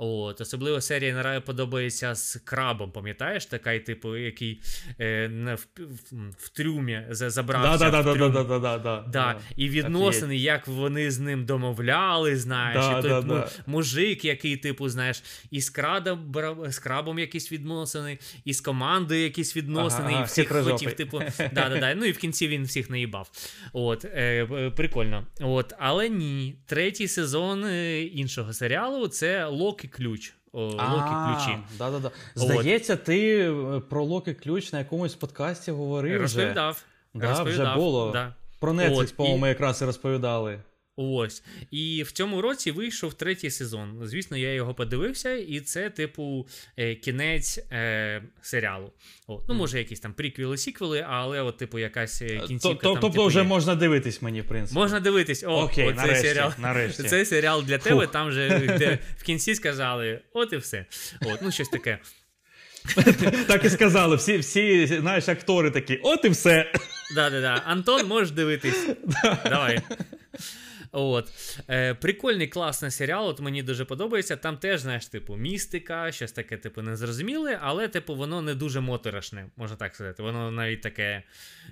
От, особливо серія наразі подобається з крабом, пам'ятаєш? Така, типу, який е, на, в, в, в трюмі за- забрався. Да, да, да, да, да, да, да, і відносини, як вони з ним домовляли, знаєш, Да, і той да, му- да. мужик, який, типу, знаєш, і з крадом, з крабом якісь відносини, і з командою якісь відносини, Ага, і всіх хотів, типу, да, да, да. Ну і в кінці він всіх наїбав. От, е, прикольно. От, але ні, третій сезон е, іншого серіалу це Лок і ключ. Локі-ключі. Да, да, да. Здається, ти е, про Локі-ключ на якомусь подкасті говорив. вже. Розповідав. Да, вже було. Да. Про Netflix, по-моєму, і- якраз і розповідали. Ось. І в цьому році вийшов третій сезон. Звісно, я його подивився, і це, типу, е, кінець е, серіалу. От. Ну, може, якісь там приквіли, сіквели, але, от, типу, якась е, кінцівка. Тобто типу, вже є. можна дивитись мені, в принципі. Можна дивитись, о, Окей, оцей нарешті, серіал. нарешті. Цей серіал для тебе, там же де в кінці сказали, от і все. От, ну, щось таке. *laughs* Так і сказали. Всі, всі, знаєш, актори такі, от і все. Да-да-да. Антон, можеш дивитись. *laughs* Давай. От. Е, прикольний, класний серіал, от мені дуже подобається. Там теж, знаєш, типу, містика, щось таке, типу, незрозуміле, але, типу, воно не дуже моторошне, можна так сказати. Воно навіть таке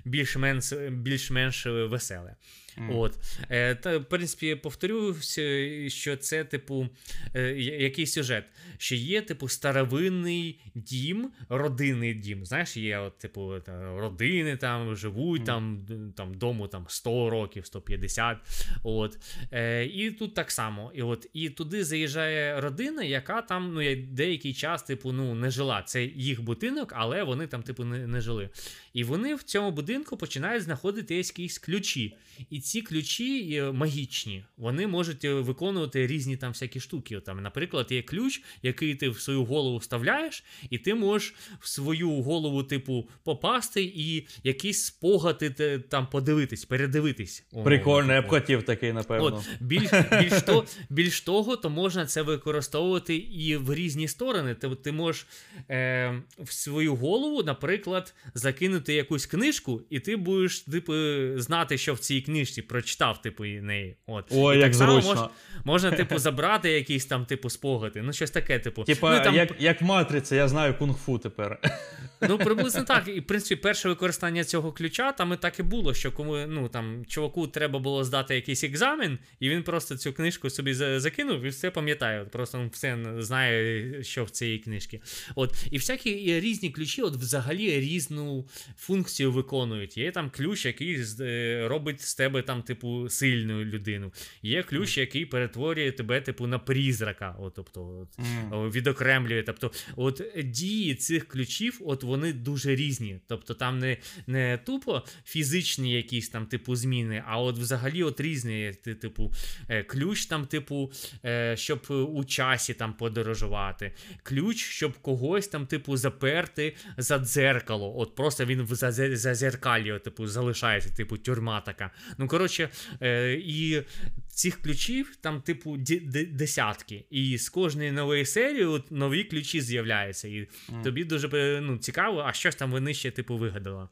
більш-менш, більш-менш веселе. Mm. От. Е, та, В принципі, повторюся, що це, типу, е, який сюжет. Що є, типу, старовинний дім, родинний дім. Знаєш, є, от, типу, родини там живуть, mm. там там дому там 100 років, 150. От. Е, І тут так само. І от, і туди заїжджає родина, яка там ну, деякий час, типу, ну, не жила. Це їх будинок, але вони там, типу, не, не жили. І вони в цьому будинку починають знаходити якісь ключі. І ці ключі е, магічні, вони можуть е, виконувати різні там всякі штуки. Там, Наприклад, є ключ, який ти в свою голову вставляєш, і ти можеш в свою голову, типу, попасти і якісь спогади там подивитись, передивитись. Прикольно, я б хотів такий, напевно. От, Більш більш, то, більш того, то можна це використовувати і в різні сторони. Ти, ти можеш е, в свою голову, наприклад, закинути якусь книжку, і ти будеш типу, знати, що в цій книжці прочитав, типу, неї. От. Ой, і як так само зручно. Можна, можна, *laughs* типу, забрати якісь там, типу, спогади. Ну, щось таке, типу. Типа, ну, там... як як матриця, я знаю кунг-фу тепер. *laughs* Ну, приблизно так. *laughs* І в принципі, перше використання цього ключа там і так і було, що кому ну там чуваку треба було здати якийсь екзамен, і він просто цю книжку собі закинув і все пам'ятає. Просто все знає, що в цій книжці. От, і всякі різні ключі, от взагалі різну функцію виконують. Є там ключ, який е, робить з тебе там, типу, сильну людину. Є ключ, який перетворює тебе, типу, на призрака. От, тобто, от, mm. відокремлює. Тобто, от дії цих ключів, от вони дуже різні. Тобто там не не тупо фізичні якісь там типу зміни, а от взагалі от різні, типу, е, ключ там, типу, е, щоб у часі там подорожувати, ключ, щоб когось там, типу, заперти за дзеркало. От просто він в зазеркалі, типу, залишається, типу, тюрма така. Ну, коротше, е, і цих ключів там, типу, десятки. І з кожної нової серії от, нові ключі з'являються. І mm. тобі дуже ну, цікаво, а щось там вони ще, типу, вигадали.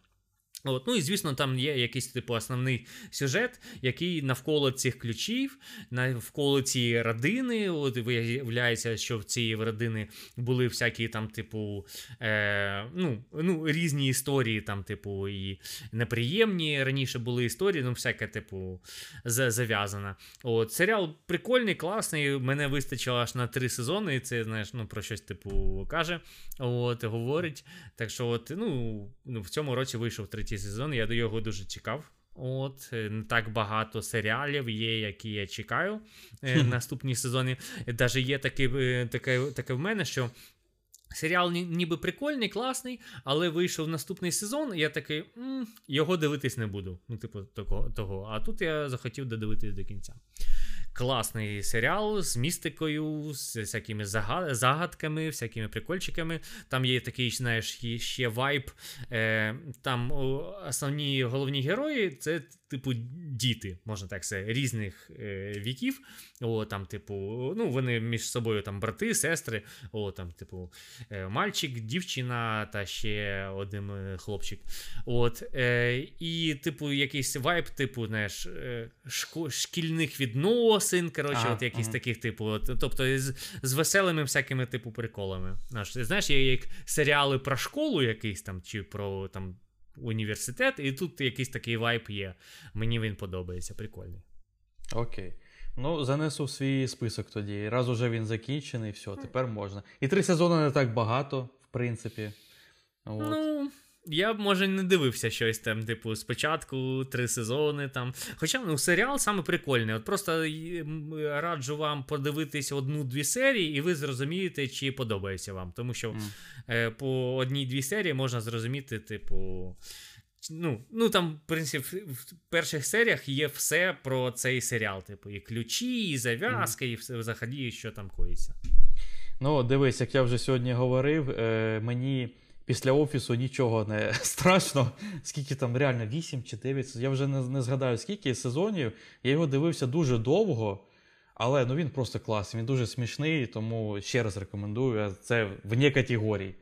От, Ну і звісно, там є якийсь типу основний сюжет, який навколо цих ключів, навколо цієї родини. От виявляється, що в цієї родини були всякі там, типу, е, ну, ну, різні історії, там, типу, і неприємні раніше були історії, ну, всяке, типу, зав'язане. От, Серіал прикольний, класний. Мене вистачило аж на три сезони, і це, знаєш, ну, про щось, типу, каже, от, говорить. Так що, от, ну в цьому році вийшов третій третій сезон. Я до його дуже чекав. От, е, не так багато серіалів є, які я чекаю е, наступні сезони. Навіть є таке, таке, таке в мене, що. Серіал ніби прикольний, класний, але вийшов наступний сезон, і я такий м, його дивитись не буду. Ну, типу, того, того. А тут я захотів додивитись до кінця класний серіал з містикою, з всякими загадками, всякими прикольчиками. Там є такий, знаєш, ще вайб. Е, Там основні головні герої це, типу, діти, можна так сказати, різних е, віків. О, там, типу, ну, Вони між собою там брати, сестри, о, там, типу, е, мальчик, дівчина та ще один е, хлопчик. От, е, І, типу, якийсь вайб, типу, знаєш, е, шко, шкільних відносин коротше, ага, от якісь ага. таких, типу, от, тобто з, з веселими всякими типу приколами. Знаєш, є як серіали про школу якийсь там, чи про там університет, і тут якийсь такий вайп є. Мені він подобається, прикольний. Окей. Ну, занесу в свій список тоді. Раз уже він закінчений, все, тепер можна. І три сезони не так багато, в принципі. От. Ну, я б, може, не дивився щось там, типу, спочатку три сезони там. Хоча ну, серіал саме прикольний. От Просто раджу вам подивитись одну-дві серії, і ви зрозумієте, чи подобається вам. Тому що mm. е, по одній-дві серії можна зрозуміти, типу. Ну, ну там, в принципі, в перших серіях є все про цей серіал. Типу, і ключі, і зав'язки, mm. і все взагалі, що там коїться. Ну, дивись, як я вже сьогодні говорив, е, мені після офісу нічого не *laughs* страшно. Скільки там реально 8 чи 9 Я вже не, не згадаю, скільки сезонів. Я його дивився дуже довго, але ну, він просто класний, він дуже смішний, тому ще раз рекомендую. Це вне категорії.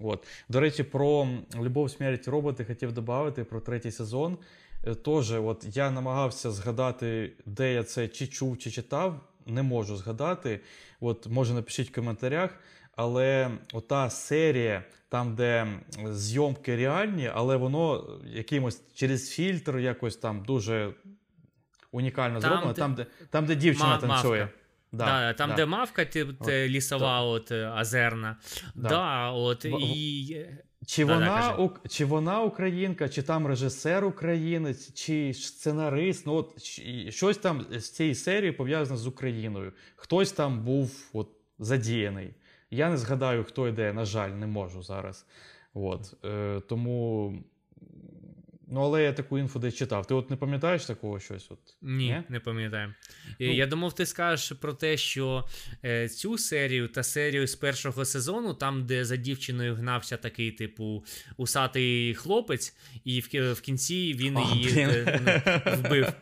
От. До речі, про любов, смерть роботи хотів додати про третій сезон. Е, Тож, от я намагався згадати, де я це чи чув, чи читав. Не можу згадати. От, Може, напишіть в коментарях. Але ота серія, там, де зйомки реальні, але воно якимось через фільтр якось там дуже унікально Там, зроблено. де- Там, де, там, де дівчина Ма- танцює. мавка. Да, Да, там, да. де мавка, ти, лісова, от, е, озерна. Да. Да. от, і... Чи Да, да, вона, ук- чи вона українка, чи там режисер українець, чи сценарист, ну от щось там з цієї серії пов'язане з Україною. Хтось там був от, задіяний. Я не згадаю, хто йде, на жаль, не можу зараз. От, е, тому. Ну, але я таку інфу десь читав. Ти от не пам'ятаєш такого щось? От? Ні, не пам'ятаю. Ну- Я думав, ти скажеш про те, що е, цю серію та серію з першого сезону, там, де за дівчиною гнався такий, типу, усатий хлопець, і в, в кінці він А, її е, ну, вбив.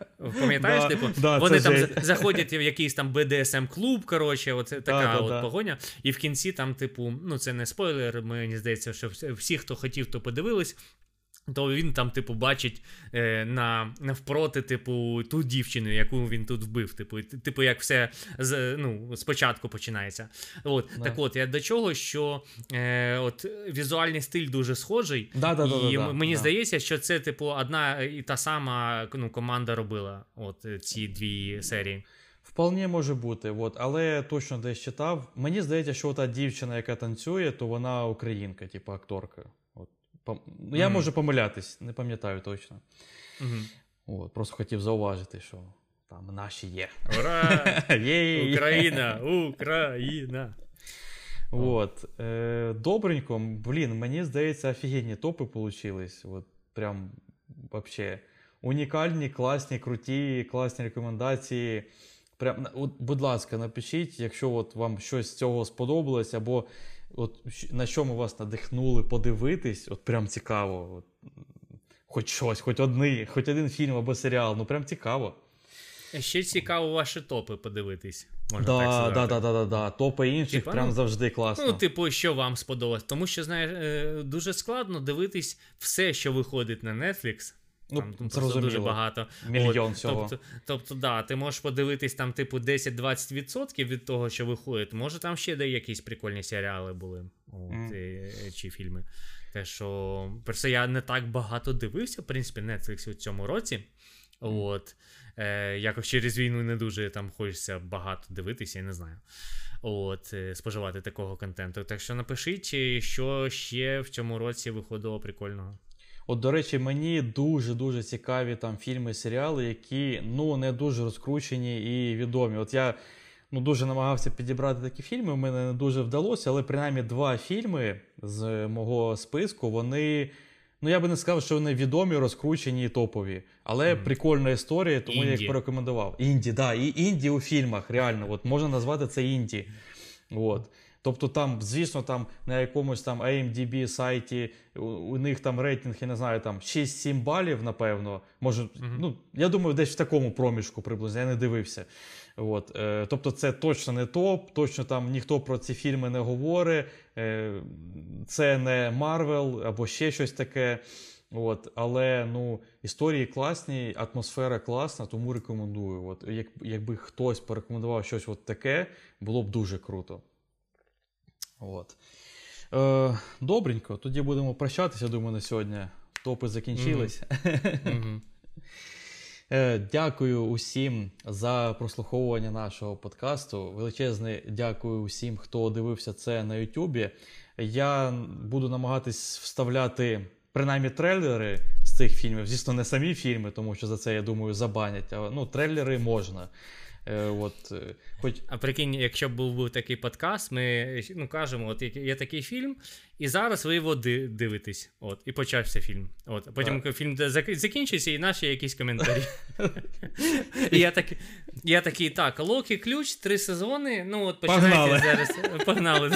Пам'ятаєш, Да, типу, да, вони там жесть. заходять в якийсь там BDSM-клуб, коротше, оце така да, от да. погоня. І в кінці там, типу, ну це не спойлер, мені здається, що всі, хто хотів, то подивились. То він там, типу, бачить е, на, навпроти, типу, ту дівчину, яку він тут вбив. Типу, типу, як все з, ну, спочатку починається. От, Да. Так от, я до чого, що е, от, візуальний стиль дуже схожий. Да, да, і да, да, мені да. здається, що це, типу, одна і та сама ну, команда робила от, е, ці дві серії. Вполне може бути, от, але точно десь читав. Мені здається, що та дівчина, яка танцює, то вона українка, типу акторка. Ну, я Мгм. можу помилятись, не пам'ятаю точно. Угу. От, просто хотів зауважити, що там наші є. Ура! *laughs* Україна! Україна! От, е, добренько, блін, мені здається, офігенні топи получились. От, прям вообще унікальні, класні, круті, класні рекомендації. Прям, от, будь ласка, напишіть, якщо от вам щось з цього сподобалось, або от, на що ми вас надихнули подивитись, от прям цікаво. От, хоч щось, хоч одний, хоч один фільм або серіал, ну прям цікаво. Ще цікаво ваші топи подивитись. Можна Да, так да, сказати. да, да, да, да. Топи інших Типа, прям ну, завжди класно. Ну, типу, що вам сподобалось? Тому що, знаєш, е, дуже складно дивитись все, що виходить на Netflix. Ну, Там просто зрозуміло. дуже багато. Мільйон От, всього. Тобто, тобто, да, ти можеш подивитись там, типу, 10-20% від того, що виходить. Може, там ще де якісь прикольні серіали були. От, Мгм. е, чи фільми. Те, що просто я не так багато дивився, в принципі, Netflix у цьому році. От. Е, якось через війну не дуже там хочеться багато дивитися, я не знаю. От, е, споживати такого контенту. Так що напишіть, е, що ще в цьому році виходило прикольного. От, до речі, мені дуже-дуже цікаві там фільми, серіали, які ну не дуже розкручені і відомі. От я ну, дуже намагався підібрати такі фільми, у мене не дуже вдалося, але принаймні два фільми з мого списку, вони. Ну, я би не сказав, що вони відомі, розкручені і топові. Але Мгм. прикольна історія, тому я їх порекомендував. Інді, да, і інді у фільмах, реально. От можна назвати це інді. От. Тобто там, звісно, там на якомусь там AMDB сайті у, у них там рейтинг, я не знаю, там 6-7 балів, напевно. Може, Мгм. ну, я думаю, десь в такому проміжку приблизно, я не дивився. От, е, тобто, це точно не топ, точно там ніхто про ці фільми не говорить. Е, це не Марвел або ще щось таке. От, але ну, історії класні, атмосфера класна, тому рекомендую. От, як, якби хтось порекомендував щось от таке, було б дуже круто. От. Е, добренько, тоді будемо прощатися, думаю, на сьогодні. Топи закінчились. Мгм. *laughs* Е, Дякую усім за прослуховування нашого подкасту. Величезне дякую усім, хто дивився це на Ютубі. Я буду намагатись вставляти принаймні трейлери з цих фільмів. Звісно, не самі фільми, тому що за це, я думаю, забанять. А ну, трейлери можна. Е, От, е, хоч А прикинь, якщо б був, був такий подкаст, ми ну, кажемо, от є- такий фільм, і зараз ви його дивитесь. От, і почався фільм. От, а потім Так. фільм закінчився, і наші якісь коментарі. *laughs* і я, так, я такий, так, Локі ключ, три сезони. Ну, от Погнали. зараз. Погнали.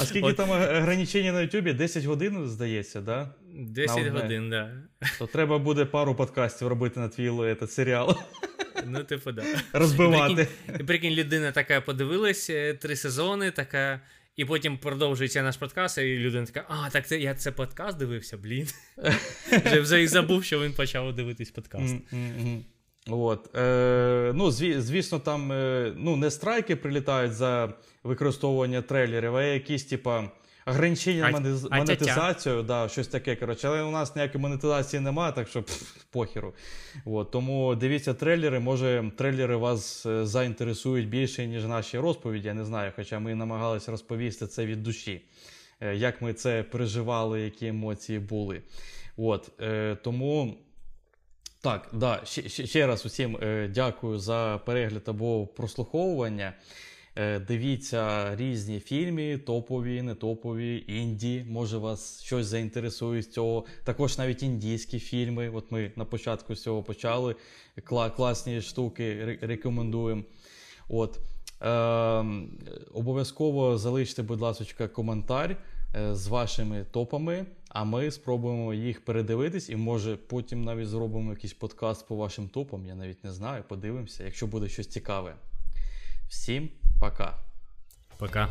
А скільки От. там ограничення на Ютубі? 10 годин, здається, да? 10 одне. годин, да. То треба буде пару подкастів робити на твій этот серіал. Ну, типу, да. Розбивати. Прикинь, прикинь, людина така подивилась е, три сезони, така. І потім продовжується наш подкаст, і людина така, а, так це я це подкаст дивився, блін. *laughs* Вже вже і забув, що він почав дивитись подкаст. От. Е, ну, зві- звісно, там е, ну, не страйки прилітають за використовування трейлерів, а якісь, типа, а монетизацію, да, щось таке. Коротше, але у нас ніякої монетизації немає, так що пф, похеру. От, тому дивіться трейлери. Може, трейлери вас е, заінтересують більше, ніж наші розповіді. Я не знаю, хоча ми намагалися розповісти це від душі. Е, Як ми це переживали, які емоції були. От, е, тому. Так, да, ще, ще, ще раз усім е, дякую за перегляд або прослуховування. Е, дивіться різні фільми, топові, не топові, інді. Може вас щось заінтересує з цього. Також навіть індійські фільми. От ми на початку з цього почали. Кла- класні штуки рекомендуємо. От. Е, обов'язково залиште, будь ласка, коментар е, з вашими топами, а ми спробуємо їх передивитись, і може потім навіть зробимо якийсь подкаст по вашим топам. Я навіть не знаю. Подивимося, якщо буде щось цікаве. Всім пока. Пока.